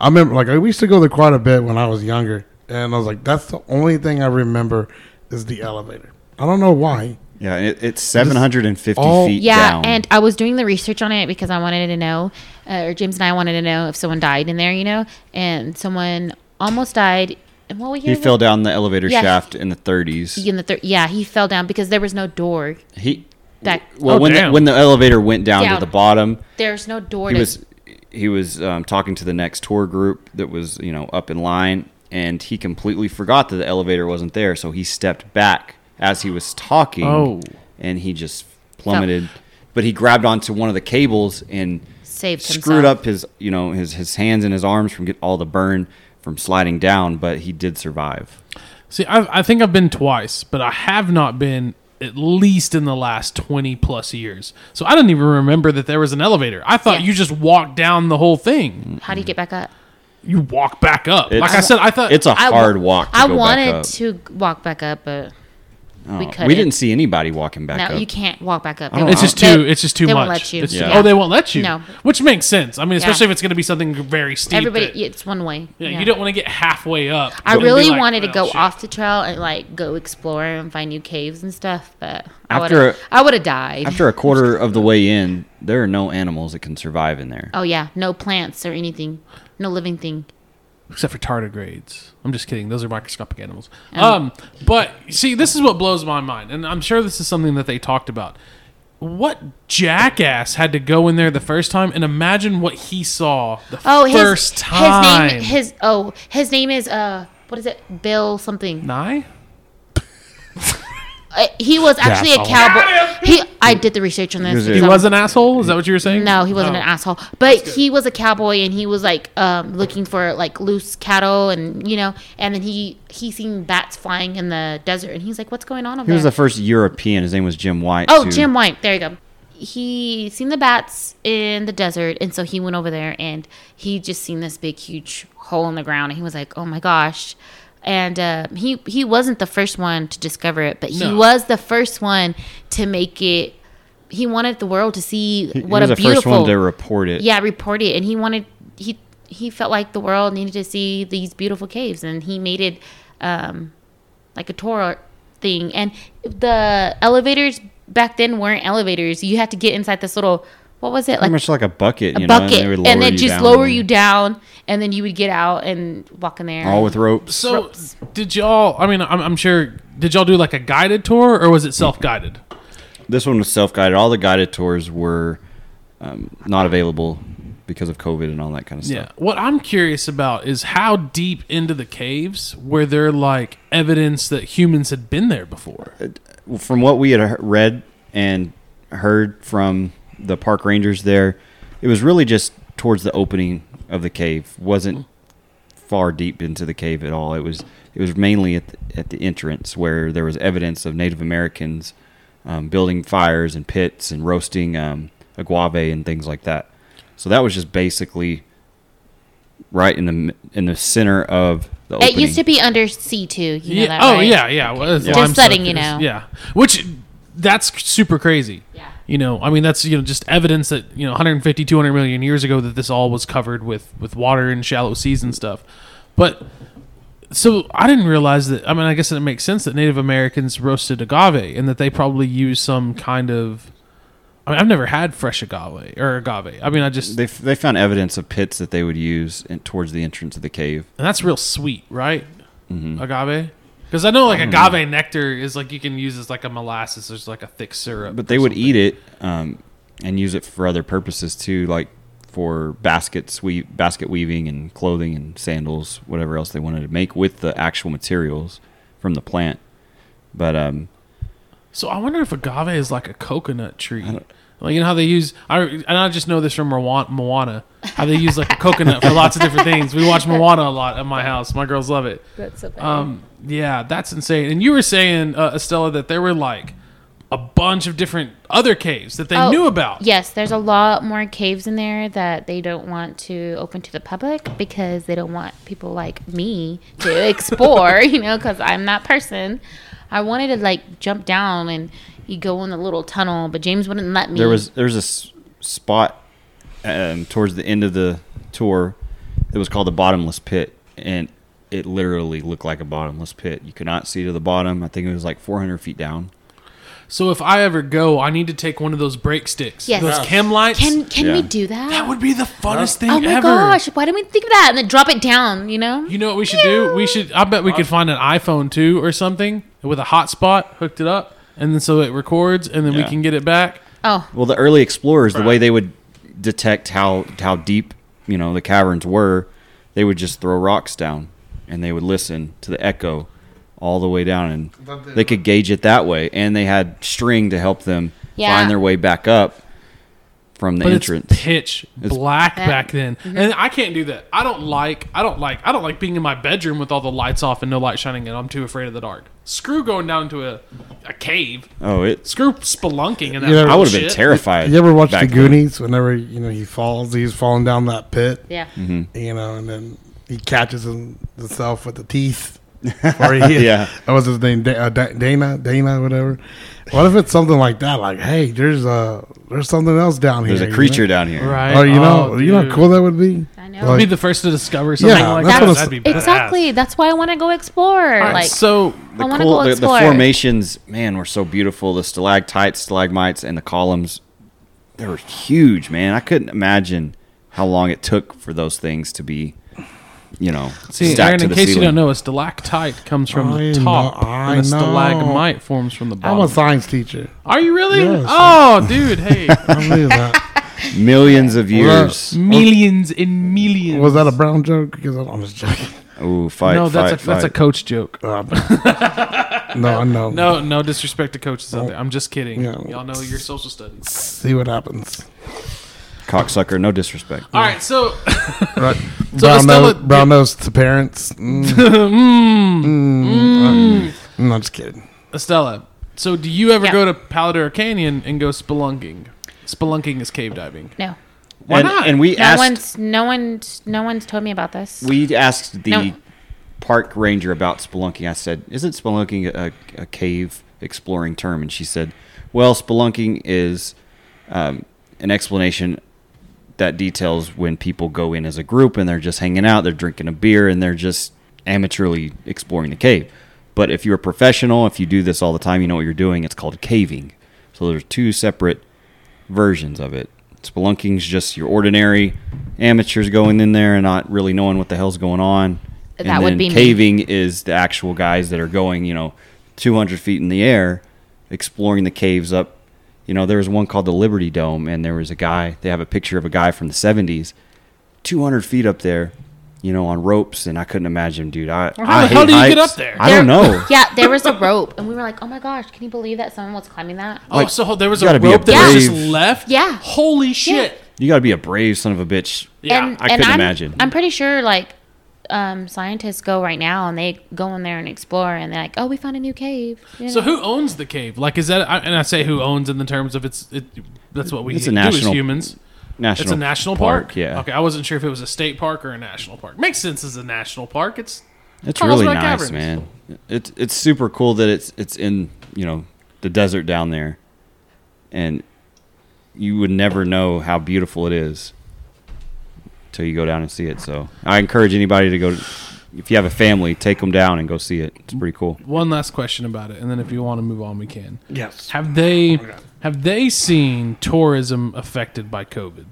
I remember like we used to go there quite a bit when I was younger, and I was like, that's the only thing I remember is the elevator. I don't know why. Yeah, it, it's 750 all- feet Yeah, down. and I was doing the research on it because I wanted to know, uh, or James and I wanted to know if someone died in there, you know, and someone almost died. And what year? he fell down the elevator Yeah. shaft in the 30s. in the thir- yeah, he fell down because there was no door. He That well Oh, when the, damn. when the elevator went down, Down. to the bottom, there's no door. he to, was he was um, talking to the next tour group that was you know up in line, and he completely forgot that the elevator wasn't there. So he stepped back as he was talking, Oh. and he just plummeted. But he grabbed onto one of the cables and saved himself. screwed up his you know his his hands and his arms from get all the burn from sliding down. But he did survive. See, I, I think I've been twice, but I have not been at least in the last 20 plus years. So I didn't even remember that there was an elevator. I thought Yeah. you just walked down the whole thing. How do you get back up? You walk back up. It's- like I said, I thought It's a wa- hard walk. To I go wanted back up. to walk back up, but Oh, we we, couldn't. didn't see anybody walking back no, up. you can't walk back up. It's know. just They- too. It's just too they much. won't let you. It's- Yeah. Oh, they won't let you. No. which makes sense. I mean, especially Yeah. if it's going to be something very steep. Everybody, that- it's one way. yeah, you don't want to get halfway up. I really like, wanted to "Oh, go shit." off the trail and like go explore and find new caves and stuff, but After I would have died. After a quarter of the way in, there are no animals that can survive in there. oh yeah, no plants or anything, no living thing. Except for tardigrades. I'm just kidding; those are microscopic animals. Oh. Um, but see, this is what blows my mind, and I'm sure this is something that they talked about. What jackass had to go in there the first time and imagine what he saw the Oh, his first time? his name his oh his name is uh what is it Bill something. Nye? Uh, he was actually a cowboy. He I did the research on this. He because I was an asshole. Is that what you were saying? No, he wasn't Oh. an asshole. But he was a cowboy and he was like um, looking for like loose cattle and you know, and then he he seen bats flying in the desert and he's like, "What's going on over He was there?" the first European. His name was Jim White. oh, to- Jim White. There you go. He seen the bats in the desert and so he went over there and he just seen this big huge hole in the ground and he was like, "Oh my gosh." And uh, he he wasn't the first one to discover it, but he No. was the first one to make it. He wanted the world to see He, he what was a the beautiful first one to report it. yeah report it and he wanted he he felt like the world needed to see these beautiful caves and he made it um like a tour thing and the elevators back then weren't elevators you had to get inside this little what was it Pretty like much like a bucket, a you know, bucket, they would and, lower then you just down lower you down, and then you would get out and walk in there. all with ropes. So, did y'all? I mean, I'm, I'm sure. Did y'all do like a guided tour, or was it self guided? This one was self guided. All the guided tours were um, not available because of COVID and all that kind of stuff. Yeah. What I'm curious about is how deep into the caves were there like evidence that humans had been there before? From what we had read and heard from the park rangers there, it was really just towards the opening of the cave. wasn't far deep into the cave at all. It was it was mainly at the, at the entrance where there was evidence of Native Americans um, building fires and pits and roasting um, agave and things like that. So that was just basically right in the in the center of the it used to be under C two. You know yeah. that, oh right? yeah, yeah. Well, Yeah. Just I'm so letting you know. Yeah. Which that's super crazy. Yeah. You know, I mean, that's you know just evidence that you know 150, 200 million years ago that this all was covered with with water and shallow seas and stuff. But so I didn't realize that. I mean, I guess it makes sense that Native Americans roasted agave and that they probably use some kind of. I mean, I've never had fresh agave or agave. I mean, I just they they found evidence of pits that they would use in, towards the entrance of the cave. and that's real sweet, right? Mm-hmm. Agave. Because I know like agave nectar is like you can use as like a molasses. There's like a thick syrup. But they would something. eat it um, and use it for other purposes too, like for baskets, we basket weaving and clothing and sandals, whatever else they wanted to make with the actual materials from the plant. But um, So I wonder if agave is like a coconut tree. Like you know how they use, I and I just know this from Moana, Moana, how they use like a coconut for lots of different things. We watch Moana a lot at my house. My girls love it. That's so bad. Um, yeah, that's insane. And you were saying, uh, Estella, that there were like a bunch of different other caves that they Oh, knew about. Yes, there's a lot more caves in there that they don't want to open to the public because they don't want people like me to explore, you know, because I'm that person. I wanted to like jump down and you go in the little tunnel, but James wouldn't let me. there was there was a s- spot um, towards the end of the tour that was called the bottomless pit, and it literally looked like a bottomless pit. You could not see to the bottom. I think it was like 400 feet down. So if I ever go, I need to take one of those brake sticks. Yes. Those Yes. chem lights. Can can Yeah. we do that? that would be the funnest thing oh my ever. gosh! Why didn't we think of that and then drop it down? You know? You know what we should do? We should. I bet we could find an iPhone too or something with a hotspot hooked it up, and then so it records, and then we Yeah. can get it back. Oh, Well, the early explorers, the way they would detect how how deep you know the caverns were, they would just throw rocks down, and they would listen to the echo all the way down, and they could gauge it that way. And they had string to help them Yeah. find their way back up from the But entrance. it's pitch It's- black Yeah. back then, mm-hmm. and I can't do that. I don't like. I don't like. I don't like being in my bedroom with all the lights off and no light shining in. I'm too afraid of the dark. Screw going down to a, a cave. oh, it. Screw spelunking and that. You know, I would have been bullshit. terrified. You ever watch back the then. Goonies? Whenever you know he falls, he's falling down that pit. yeah. Mm-hmm. You know, and then he catches him, himself with the teeth. or he, Yeah. What was his name? Da- uh, Da- Dana, Dana, whatever. What if it's something like that? Like, hey, there's uh there's something else down here. There's a you creature know? down here. Right. Oh, you know, Oh, you know how cool that would be. I know. Like- Be the first to discover something Yeah, like that's that. That'd I'm- be badass. Exactly. That's why I want to go explore. All right, like, so I The, want to cool, go the, the formations, man, were so beautiful. The stalactites, stalagmites, and the columns, they were huge, man. I couldn't imagine how long it took for those things to be, you know, See, stacked Aaron, to in the case you don't know, a stalactite comes from I the top, know- I and a know. stalagmite forms from the bottom. I'm bottom. a science teacher. Are you really? Yes. oh, dude, hey, I believe that. Millions of years. millions and millions. Was that a brown joke? Because I'm just joking. Ooh, fight, no, that's fight, a that's a fight. coach joke. Uh, no, I know. No, no disrespect to coaches out there. I'm just kidding. Yeah. Y'all know your social studies. See what happens. Cocksucker, no disrespect. All right, so Right. So brown, Estella- nose, brown nose to parents. Mm. Mm. I'm just kidding. Estella, so do you ever Yeah. go to Palo Duro Canyon and go spelunking? Spelunking is cave diving. no. Why and, not? And we No asked, one's no one's no one's told me about this. we asked the No. park ranger about spelunking. I said, "Isn't spelunking a, a cave exploring term?" And she said, "Well, spelunking is um, an explanation that details when people go in as a group and they're just hanging out, they're drinking a beer, and they're just amateurly exploring the cave. But if you're a professional, if you do this all the time, you know what you're doing. It's called caving. So there's two separate versions of it. Spelunking's just your ordinary amateurs going in there and not really knowing what the hell's going on. That and would be me. caving is the actual guys that are going, you know, 200 feet in the air, exploring the caves up. You know, there was one called the Liberty Dome, and there was a guy. They have a picture of a guy from the 70s, 200 feet up there, you know, on ropes, and I couldn't imagine, dude. I, Well, how I the hell hate do you get up there? I don't know. Yeah, there was a rope, and we were like, "Oh my gosh, can you believe that someone was climbing that?" Oh, Like, so there was a gotta a rope that was just left. Yeah. Holy shit. You got to be a brave son of a bitch. Yeah. and, I couldn't I'm, imagine. I'm pretty sure like um, scientists go right now and they go in there and explore and they're like, "Oh, we found a new cave." You So who owns the cave? Like, is that? And I say who owns in the terms of it's. It, that's what we It's a do as humans. National It's a national park. Yeah. Okay, I wasn't sure if it was a state park or a national park. Makes sense as a national park. It's It's really nice, Caverns. man. It's it's super cool that it's it's in you know the desert down there, and you would never know how beautiful it is till you go down and see it. So I encourage anybody to go. If you have a family, take them down and go see it. It's pretty cool. one last question about it, and then if you want to move on, we can. Yes. Have they have they seen tourism affected by COVID?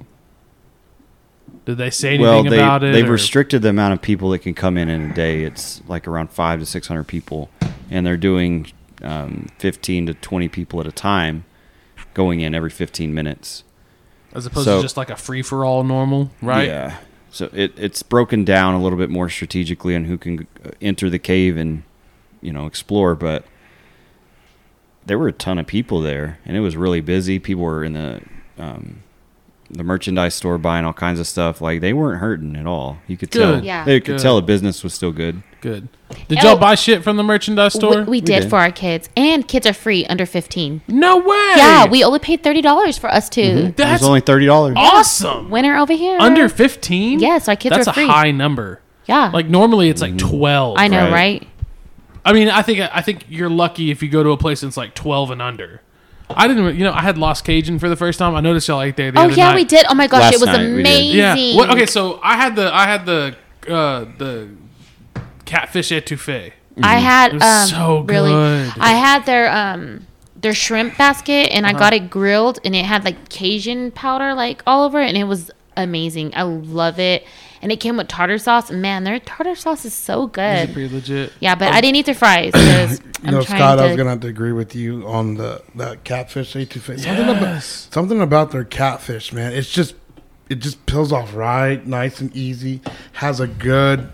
Did they say anything Well, they about it? they've or- restricted the amount of people that can come in in a day. It's like around five to six hundred people, and they're doing um, fifteen to twenty people at a time, going in every fifteen minutes. As opposed so- to just like a free for all normal, right? Yeah. So it, it's broken down a little bit more strategically on who can uh, enter the cave and, you know, explore. But there were a ton of people there, and it was really busy. People were in the um, the merchandise store buying all kinds of stuff. Like they weren't hurting at all. You could tell. Yeah. They could Good. tell the business was still good. Good. Did Oh. y'all buy shit from the merchandise store? we, we did did. for our kids, and kids are free under 15. no way. Yeah, we only paid thirty dollars for us two. Mm-hmm. it That's was only thirty dollars. awesome. Winner over here. Under fifteen? Yes, our kids That's are a high number. Yeah, Like normally it's like mm-hmm. twelve. I know, right. right? I mean, I think I think you're lucky if you go to a place that's like twelve and under. I didn't, you know, I had Lost Cajun for the first time. I noticed y'all ate there the Oh other yeah, night. we did. Oh my gosh, Last it was night we did. amazing. Yeah. What, okay, so I had the I had the uh, the catfish etouffee. I had It was um so really good. I had their um their shrimp basket and I got it grilled and it had like Cajun powder like all over it and it was amazing. I love it. And it came with tartar sauce. Man, their tartar sauce is so Is it good. pretty legit? Yeah, but um, I didn't eat their fries because You I'm know, trying Scott, to. I was gonna have to agree with you on the that catfish etouffee. Something about something about their catfish, man. It's just it just peels off right, nice and easy. Has a good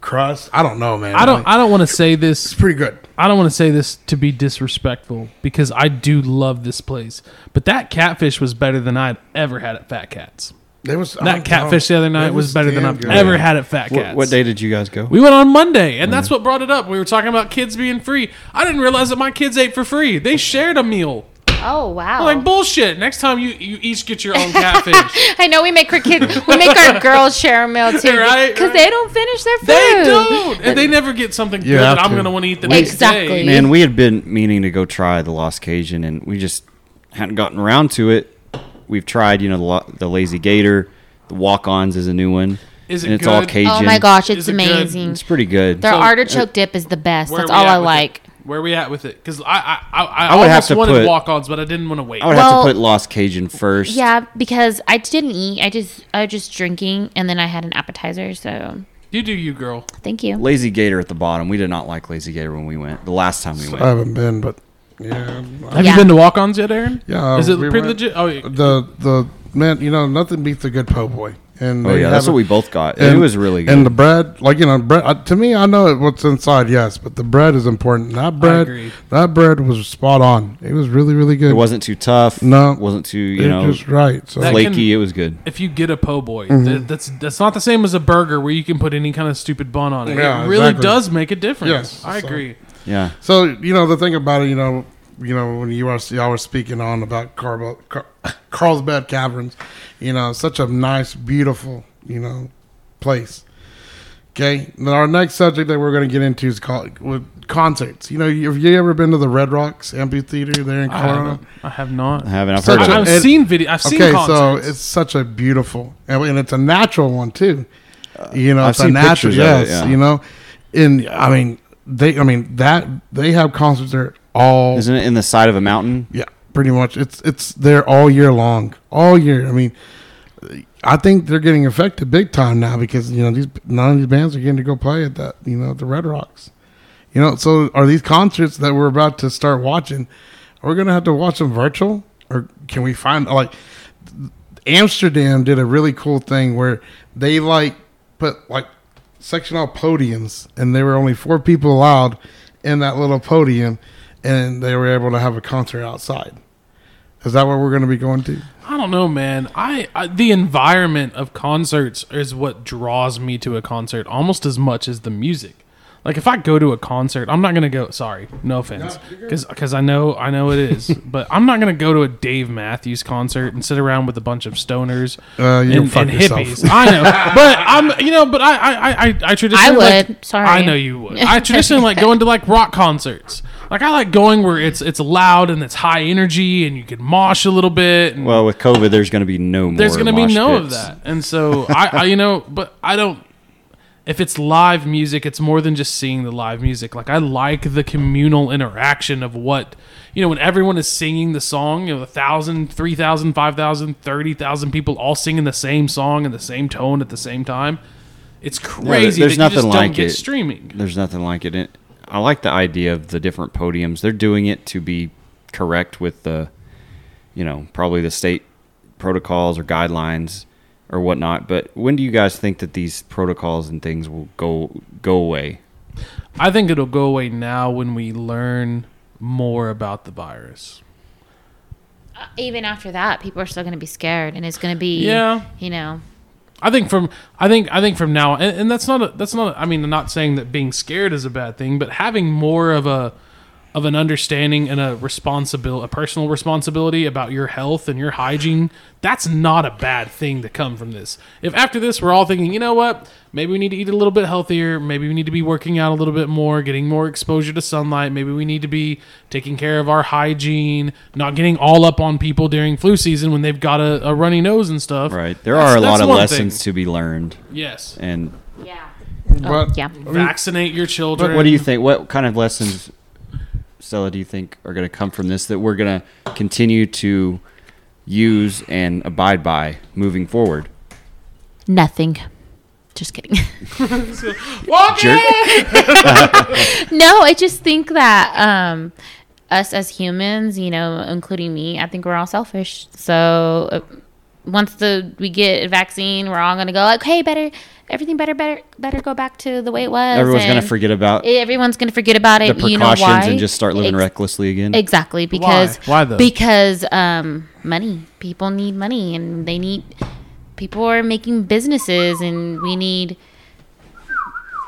crust. I don't know, man. I don't Like, I don't want to say this it's pretty good. I don't want to say this to be disrespectful because I do love this place. But that catfish was better than I'd ever had at Fat Cats. It was That catfish the other night it was, better than I've good. ever had at Fat What, Cats. what day did you guys go? We went on Monday, and that's what brought it up. We were talking about kids being free. I didn't realize that my kids ate for free. They shared a meal. oh wow! I'm like bullshit. Next time you you each get your own catfish. I know we make our kids, we make our girls share a meal too, Right, Because right. they don't finish their food. they don't, and they never get something You good have that I'm gonna want to eat the next day. Exactly. day. Man, we had been meaning to go try the Lost Cajun, and we just hadn't gotten around to it. We've tried, you know, the, lo- the Lazy Gator, the Walk-Ons is a new one. Is it and it's all? Cajun. Oh my gosh, it's Is it good? amazing. it's pretty good. Their So, artichoke uh, dip is the best. Where That's we all at I with like. It? Where we at with it? Because I I I, I, I would have almost to wanted put- walk-ons, but I didn't want to wait. I would Well- have to put Lost Cajun first. Yeah, because I didn't eat. I just I was just drinking, and then I had an appetizer. So You do you, girl. thank you. Lazy Gator at the bottom. We did not like Lazy Gator when we went. The last time we went. I haven't been, but yeah, Have Yeah. you been to walk-ons yet, Aaron? yeah. Is it we pretty went- legit? Oh, yeah. The the man, you know, nothing beats a good po' boy. And oh they yeah, that's have what a- we both got. and- it was really good. And the bread, like you know, bread. Uh, to me, I know what's inside, yes, but the bread is important. That bread, agree. that bread was spot on. It was really, really good. it wasn't too tough. No. wasn't too It you know was right. So That flaky. can- it was good. if you get a po' boy, Mm-hmm. th- that's that's not the same as a burger where you can put any kind of stupid bun on it. Yeah, it really exactly. does make a difference. Yes, I so- agree. Yeah. So you know the thing about it, you know, you know when you were y'all were speaking on about Carl, Car, Carlsbad Caverns, you know, such a nice, beautiful, you know, place. Okay, now our next subject that we're going to get into is called with concerts. You know, have you ever been to the Red Rocks Amphitheater there in I Colorado? haven't. I have not. I haven't. I've Such heard a- of I've it. it- seen video. I've seen Okay, so it's such a beautiful, and and it's a natural one too. You know, I've it's a natural. pictures of it, Yes, yeah. you know, and I mean they, I mean that they have concerts there all. Isn't it in the side of a mountain? Yeah, pretty much. It's it's there all year long, all year. I mean, I think they're getting affected big time now because you know these none of these bands are getting to go play at that you know at the Red Rocks. You know, so are these concerts that we're about to start watching? we're we gonna have to watch them virtual, or can we find like Amsterdam did a really cool thing where they like put like sectional podiums, and there were only four people allowed in that little podium, and they were able to have a concert outside. Is that what we're going to be going to? I don't know, man. I, I the environment of concerts is what draws me to a concert almost as much as the music. Like if I go to a concert, I'm not gonna go. Sorry, no offense, because I know I know it is, but I'm not gonna go to a Dave Matthews concert and sit around with a bunch of stoners Uh, you and, fuck and yourself. hippies. I know, but I'm you know, but I I I, I, I traditionally I like- would. Sorry. I know you would. I traditionally like going to like rock concerts. Like I like going where it's it's loud and it's high energy and you can mosh a little bit. And Well, with COVID, there's going to be no more. there's going to be mosh no of pits. that. And so I, I, you know, but I don't. If it's live music, it's more than just seeing the live music. Like I like the communal interaction of what you know when everyone is singing the song. You know, a thousand, three thousand, five thousand, thirty thousand people all singing the same song in the same tone at the same time. It's crazy there's you just nothing like it. streaming. There's nothing like it. it. I like the idea of the different podiums. They're doing it to be correct with the, you know, probably the state protocols or guidelines or whatnot. But when do you guys think that these protocols and things will go go away? I think it'll go away now when we learn more about the virus. Uh, even after that, people are still going to be scared, and it's going to be, Yeah. you know, I think from I think I think from now and, and that's not a, that's not a, I mean I'm not saying that being scared is a bad thing but having more of a of an understanding and a responsibility a personal responsibility about your health and your hygiene that's not a bad thing to come from this if after this we're all thinking you know what maybe we need to eat a little bit healthier maybe we need to be working out a little bit more getting more exposure to sunlight maybe we need to be taking care of our hygiene not getting all up on people during flu season when they've got a, a runny nose and stuff Right. There That's- are a lot of lessons thing. to be learned, yes and yeah, But yeah. vaccinate your children. What, what do you think? What kind of lessons, Stella, do you think are going to come from this that we're going to continue to use and abide by moving forward? Nothing. Just kidding. Walk Jerk. no, I just think that um, us as humans, you know, including me, I think we're all selfish. So uh, once the we get a vaccine, we're all gonna go like, hey, better everything better, better, better go back to the way it was. Everyone's going to forget about Everyone's gonna forget about the it. you know precautions why? and just start living Ex- recklessly again. Exactly because Why though? because um, money. People need money, and they need. People are making businesses, and we need.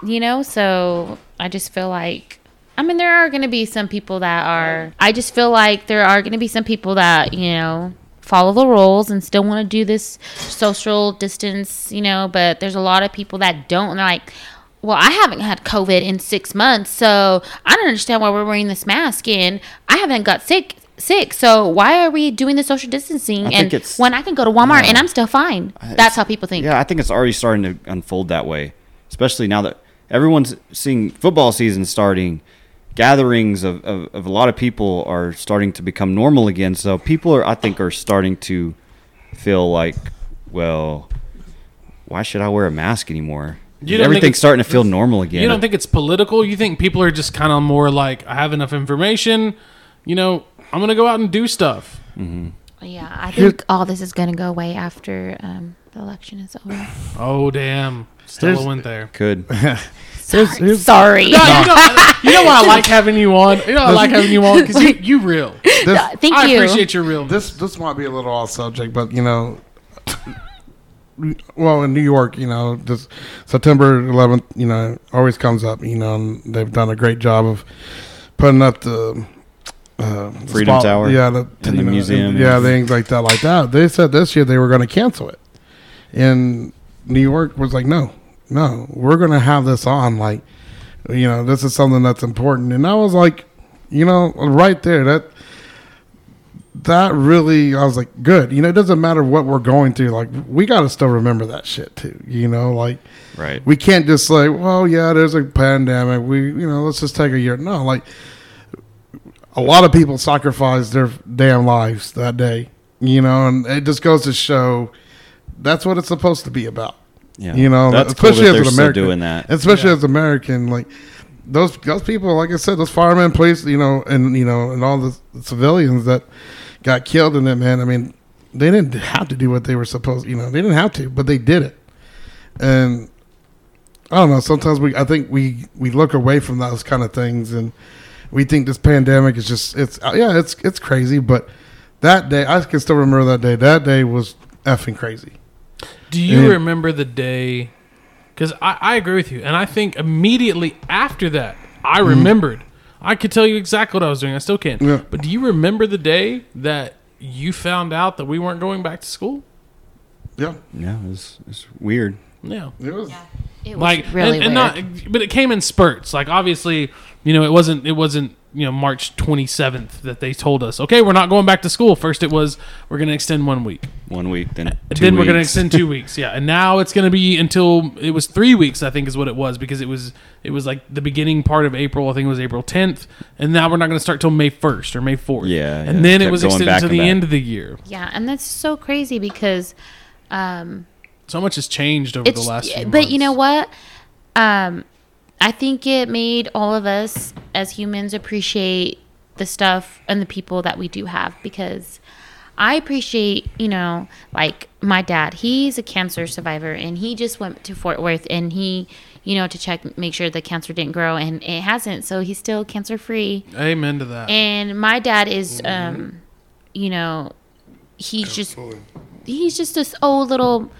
You know, so I just feel like. I mean, there are going to be some people that are. I just feel like there are going to be some people that you know follow the rules and still want to do this social distance. You know, but there's a lot of people that don't. And they're like, well, I haven't had COVID in six months, so I don't understand why we're wearing this mask, and I haven't got sick. Sick, so why are we doing the social distancing? I and when I can go to Walmart No. and I'm still fine. That's how people think. Yeah, I think it's already starting to unfold that way, especially now that everyone's seeing football season starting. Gatherings of, of, of a lot of people are starting to become normal again. So people are, I think, are starting to feel like, well, why should I wear a mask anymore? You don't think Everything's starting to feel normal again. You don't think it's political? You think people are just kind of more like, I have enough information, you know, I'm gonna go out and do stuff. Yeah, I Here- think all this is going to go away after um, the election is over. Oh damn, Still There's- went there. could Sorry. here's- Sorry. No, you, know, you know why I like having you on. You know I like having you on because you you real. this, Thank I you. appreciate your real. this this might be a little off subject, but you know, well, in New York, you know, this September 11th, you know, always comes up. You know, and they've done a great job of putting up the uh, Freedom Tower yeah, the, and you the museum yeah, things like that, like that. They said this year they were going to cancel it, and New York was like, no, no, we're going to have this on. Like, you know, this is something that's important, and I was like, you know, right there, that that really I was like, good. You know, it doesn't matter what we're going through. Like, we got to still remember that shit too. You know, like right. we can't just say, well, yeah, there's a pandemic. We, you know, let's just take a year. No, like a lot of people sacrificed their damn lives that day. You know, and it just goes to show that's what it's supposed to be about. Yeah, You know, that's especially cool as an American. doing that. especially Yeah. as American, like those those people, like I said, those firemen, police, you know, and you know, and all the civilians that got killed in it, man. I mean, they didn't have to do what they were supposed, you know, they didn't have to, but they did it. And I don't know. Sometimes we, I think we we look away from those kind of things, and we think this pandemic is just it's uh, yeah, it's it's crazy, but that day I can still remember that day. That day was effing crazy. Do you Yeah. remember the day? Because I, I agree with you, and I think immediately after that, I remembered. I could tell you exactly what I was doing. I still can. Mm. Yeah. But do you remember the day that you found out that we weren't going back to school? Yeah, Yeah, it's it's weird. Yeah. it was. It was like really and, and weird. not but it came in spurts like obviously you know it wasn't it wasn't you know march 27th that they told us okay we're not going back to school. First it was we're going to extend one week. One week, then two then we're going to extend two weeks yeah. And now it's going to be until it was three weeks i think is what it was because it was it was like the beginning part of april i think it was april 10th and now we're not going to start till may 1st or may 4th Yeah, and yeah. then it Kept was extended to the back. end of the year. Yeah, and that's so crazy because um, so much has changed over the last few but you know what? Um i think it made all of us as humans appreciate the stuff and the people that we do have because i appreciate you know like my dad he's a cancer survivor and he just went to fort worth and he you know to check make sure the cancer didn't grow and it hasn't so he's still cancer free amen to that. And my dad is um you know he's just he's just this old little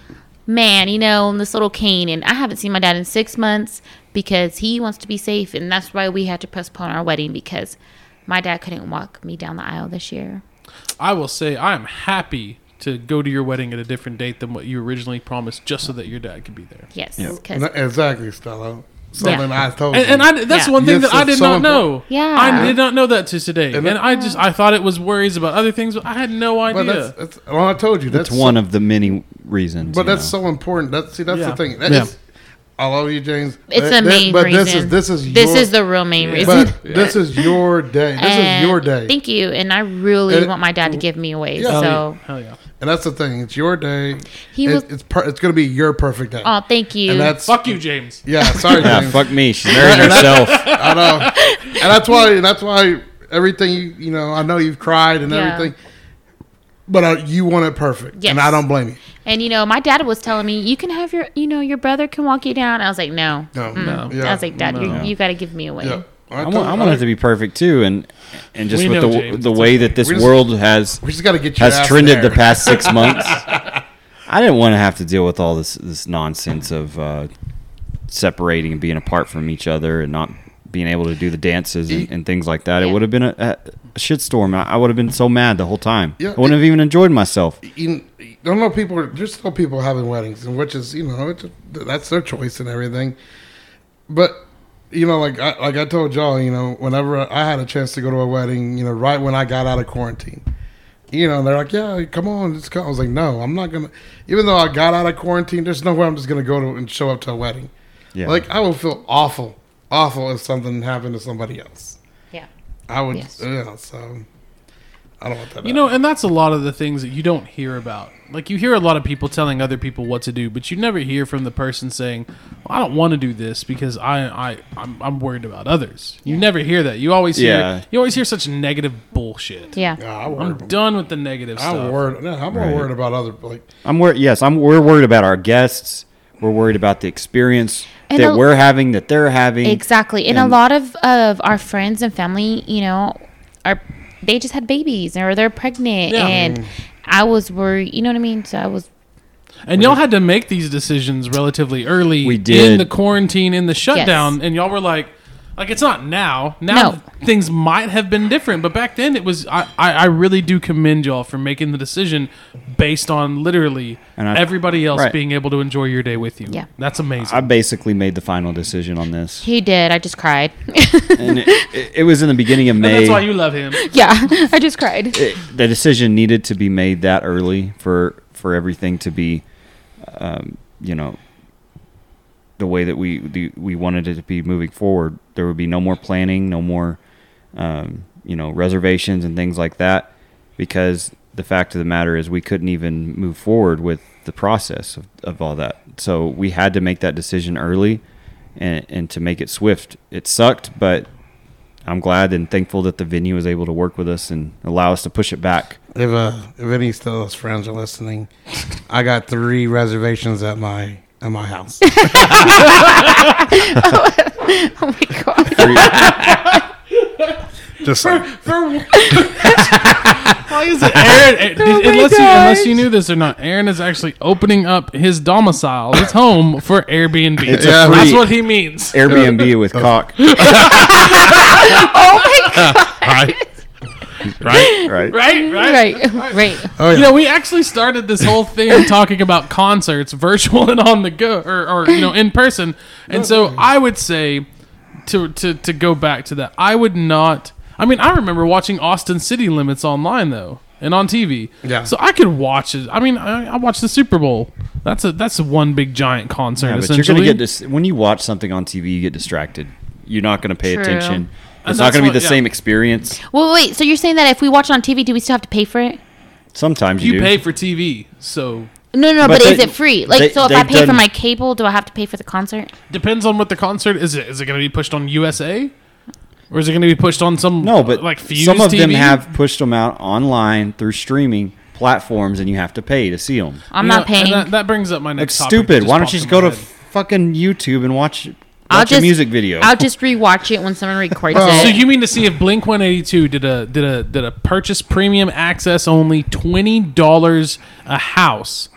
man you know in this little cane and i haven't seen my dad in six months because he wants to be safe and that's why we had to postpone our wedding because my dad couldn't walk me down the aisle this year I will say I am happy to go to your wedding at a different date than what you originally promised, just so that your dad could be there. yes Yeah. Exactly, Stella. Something I told And, you. and I, that's Yeah. one thing Yes, that I did so not important. know. Yeah. I did not know that to today, and, And I just I thought it was worries about other things, but I had no but idea. that's, that's well, I told you that's That's one of the many reasons. But that's know. so important. That's see, that's Yeah. the thing. That Yeah. is- I love you, James. it's That- the that- main but reason this is this is this your, is the real main reason But this is your day. This And is your day, thank you and i really And- want my dad to give me away Yeah. Hell so yeah. Hell yeah. and that's the thing. It's your day. He It- was- it's per, it's going to be your perfect day. oh thank you and that's Fuck you, James. Yeah, sorry, yeah, James. fuck me. She's married herself. I know, and that's why that's why everything you you know. I know you've cried and Yeah. everything, but uh, you want it perfect, Yes. and I don't blame you. And you know, my dad was telling me, "You can have your, you know, your brother can walk you down." I was like, "No." No, No. Yeah. I was like, "Dad, No. you you got to give me away." yeah. I told- want, I want it to be perfect too, and and just We with know, the James. the way okay. that this just- world has We just got to get your has trended there. the past six months. I didn't want to have to deal with all this this nonsense of uh, separating and being apart from each other and not being able to do the dances and, and things like that. It would have been a, a shitstorm. I, I would have been so mad the whole time. Yeah, I wouldn't it- have even enjoyed myself. you, you don't know people are there's still people having weddings and which is you know it's, that's their choice and everything but you know like I, like I told y'all you know whenever I had a chance to go to a wedding you know right when I got out of quarantine you know they're like yeah come on let's go I was like no I'm not gonna even though I got out of quarantine there's no way I'm just gonna go to and show up to a wedding Yeah. like I would feel awful awful if something happened to somebody else Yeah. I would Yes. yeah so I don't want that You know, and that's a lot of the things that you don't hear about. Like you hear a lot of people telling other people what to do, but you never hear from the person saying, well, "I don't want to do this because I, I, I'm, I'm worried about others." You never hear that. You always hear, Yeah. you always hear such negative bullshit. Yeah. yeah, I I'm done with the negative I'm stuff. worried no, I'm more Right. worried about other like I'm worried. Yes, I'm. We're worried about our guests. We're worried about the experience And that a- we're having, that they're having. Exactly. And, a lot of of our friends and family, you know, are they just had babies or they're pregnant Yeah. and I was worried, you know what I mean? So I was And y'all had to make these decisions relatively early. We did. in the quarantine, in the shutdown, and y'all were like, like it's not now. Now No. things might have been different, but back then it was. I, I, I really do commend y'all for making the decision based on literally And I- everybody else right. being able to enjoy your day with you. Yeah. that's amazing. I basically made the final decision on this, he did. I just cried. and it, it, it was in the beginning of And May. that's why you love him. yeah. I just cried. it- the decision needed to be made that early for for everything to be, um, you know, the way that we the, we wanted it to be moving forward. There would be no more planning, no more, um, you know, reservations and things like that because the fact of the matter is we couldn't even move forward with the process of, of all that. So we had to make that decision early and, and to make it swift. It sucked, but I'm glad and thankful that the venue was able to work with us and allow us to push it back. If uh, if any of those friends are listening, I got three reservations at my at my house. Oh my god. Just like, For why is it Aaron? Oh did- unless you unless you knew this or not, Aaron is actually opening up his domicile, his home for Airbnb. It's a That's what he means. Airbnb with cock, Oh my god. Right, right? right, mm, right. Right. Right. oh yeah. You know, we actually started this whole thing talking about concerts, virtual and on the go, or, or you know, in person. And so I would say, to to to go back to that, I would not. I mean, I remember watching Austin City Limits online though, and on TV. Yeah. So I could watch it. I mean, I, I watched the Super Bowl. That's a that's one big giant concert. Yeah, but you're essentially. gonna get dis- when you watch something on TV, you get distracted. You're not gonna pay True. attention. And It's not gonna be the yeah. same experience. Well, wait. So you're saying that if we watch it on TV, do we still have to pay for it? Sometimes you, you do. pay for TV, so No, no, But but, is it free? Like, they- so if I they've pay for my cable, do I have to pay for the concert? depends on what the concert is. It is it going to be pushed on USA, or is it going to be pushed on some no, but like Fuse some of them have pushed them out online through streaming platforms, and you have to pay to see them. I'm You not know, and paying. That, that brings up my Like next. topic stupid. Why don't you just go my to fucking YouTube and watch I'll watch a just music video? I'll just rewatch it when someone records Oh. So you mean to see if Blink One Eighty Two did a did a did a purchase premium access only twenty dollars a house,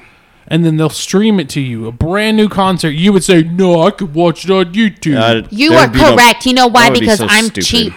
and then they'll stream it to you a brand new concert? You would say no, I could watch it on YouTube. Uh, you there are would be no- correct. you know why? that would be Because so I'm stupid. cheap,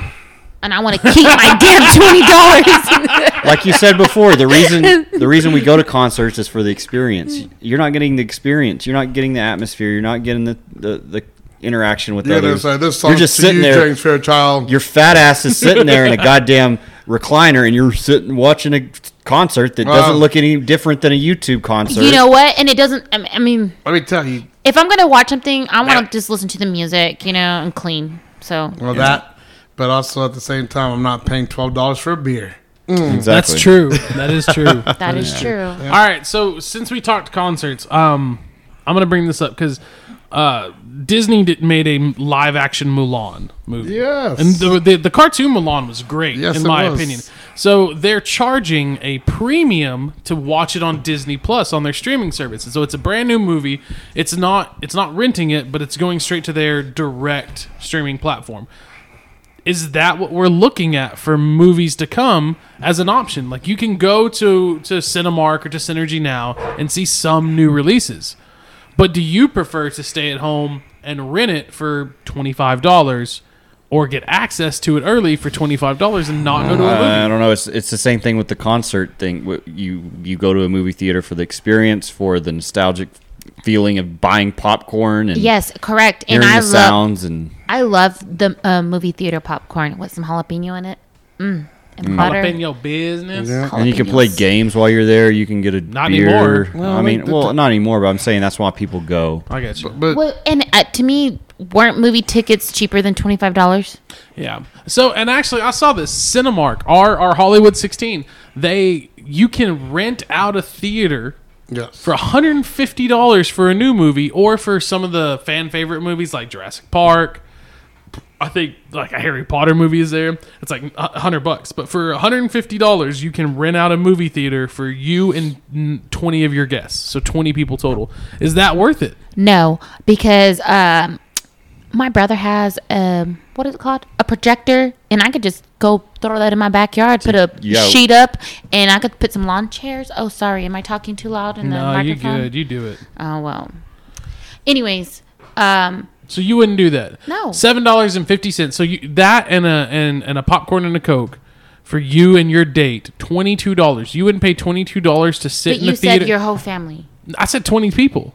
and I want to keep my damn twenty dollars. like you said before, the reason the reason we go to concerts is for the experience. You're not getting the experience. You're not getting the atmosphere. You're not getting the the, the interaction with Yeah, others. there's uh, this you're just to sitting you, there. James Fairchild. Your fat ass is sitting there in a goddamn recliner, and you're sitting watching a concert that doesn't Wow. look any different than a YouTube concert. you know what? And it doesn't. I mean- I mean, Let me tell you, if I'm gonna watch something, I want to just listen to the music, you know, and clean. So well that, but also at the same time, I'm not paying twelve dollars for a beer. exactly. That's true. That is true. that is true. All right, so since we talked concerts, um, I'm gonna bring this up because uh, Disney did, made a live action Mulan movie. Yes. and the, the the cartoon Mulan was great Yes, in my was. opinion. So they're charging a premium to watch it on Disney Plus on their streaming service. And so it's a brand new movie. It's not it's not renting it, but it's going straight to their direct streaming platform is that what we're looking at for movies to come as an option? Like you can go to to Cinemark or to Cinergy now and see some new releases. But do you prefer to stay at home and rent it for twenty five dollars, or get access to it early for twenty five dollars and not go to a movie? Uh, I don't know. It's it's the same thing with the concert thing. You you go to a movie theater for the experience, for the nostalgic feeling of buying popcorn and Yes, correct. And I the love sounds and I love the uh, movie theater popcorn with some jalapeno in it. Mm. And butter. Jalapeno business. Yeah. and you can play games while you're there. You can get a Not beer. anymore. Well, I mean, like the- well, not anymore. But I'm saying that's why people go. I get you. But Well, and uh, to me, weren't movie tickets cheaper than twenty five dollars? Yeah. So, and actually, I saw this Cinemark, our our Hollywood 16. They you can rent out a theater yes, for $150 for a new movie or for some of the fan favorite movies like Jurassic Park. I think like a Harry Potter movie is there. It's like a 100 bucks, but for $150 you can rent out a movie theater for you and 20 of your guests. So 20 people total. Is that worth it? No, because um, my brother has um, what is it called? A projector, and I could just go throw that in my backyard, put a Yeah. sheet up, and I could put some lawn chairs. Oh, sorry, am I talking too loud in the No, you microphone? good. You do it. Oh well. Anyways, um, So you wouldn't do that? No. Seven dollars and fifty cents. So you that and a and, and a popcorn and a coke for you and your date. Twenty two dollars. You wouldn't pay twenty two dollars to sit but in you the theater. said your whole family. I said twenty people.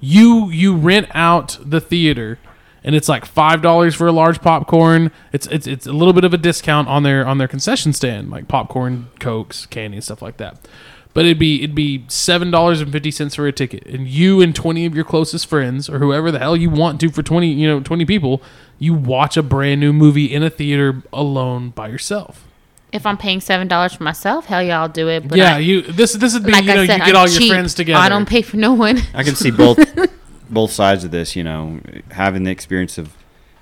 You you rent out the theater, and it's like five dollars for a large popcorn. It's it's it's a little bit of a discount on their on their concession stand, like popcorn, cokes, candy, and stuff like that. But it'd be it'd be seven dollars and fifty cents for a ticket, and you and twenty of your closest friends or whoever the hell you want to for twenty you know twenty people, you watch a brand new movie in a theater alone by yourself. If I'm paying seven dollars for myself, hell yeah, I'll do it. But yeah, I, you this this would be like you know said, you get I'm all your friends together. I don't pay for no one. I can see both both sides of this. You know, having the experience of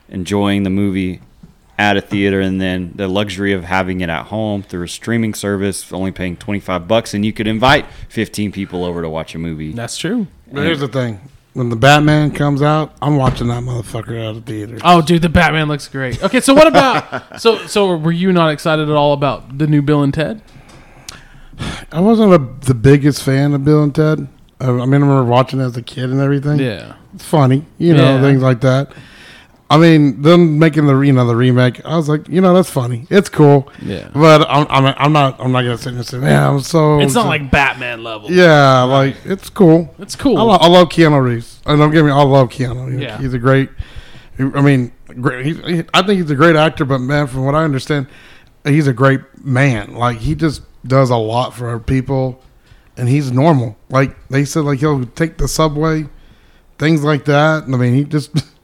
enjoying the movie at a theater, and then the luxury of having it at home through a streaming service, only paying twenty five bucks, and you could invite fifteen people over to watch a movie. That's true. But here's the thing: when the Batman comes out, I'm watching that motherfucker out of the theater. Oh, dude, the Batman looks great. Okay, so what about so so were you not excited at all about the new Bill and Ted? I wasn't a, the biggest fan of Bill and Ted. I, I mean, I remember watching it as a kid and everything. Yeah. It's funny, you know, Yeah. things like that. I mean, them making the you know the remake, I was like, you know, that's funny. It's cool. Yeah. But I'm I'm, I'm not I'm not gonna sit there and say, man, I'm so. It's not like Batman level. Yeah, like it's cool. It's cool. I, lo- I love Keanu Reeves. And don't get me, I love Keanu. Yeah. He's a great. I mean, great. He's, he, I think he's a great actor, but man, from what I understand, he's a great man. Like he just does a lot for people, and he's normal. Like they said, like he'll take the subway, things like that. I mean, he just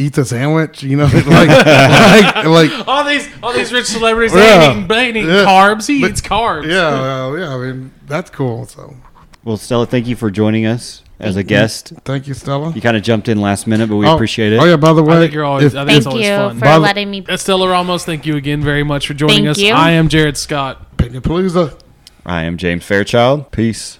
eats a sandwich. You know, like like like. all these all these rich celebrities Yeah. they eating, they eating Yeah. carbs. He But- eats carbs. Yeah, well, yeah. I mean, that's cool. So, Well, Stella, thank you for joining us as a guest. thank you, Stella. You kind of jumped in last minute, but we Oh, appreciate it. Oh yeah, by the way, I think you're always. if- I think it's Thank always you fun. for By letting me. Uh, Estella Ramos, thank you again very much for joining Thank us. you. I am Jarod Scott. Palooza. I am James Fairchild. Peace.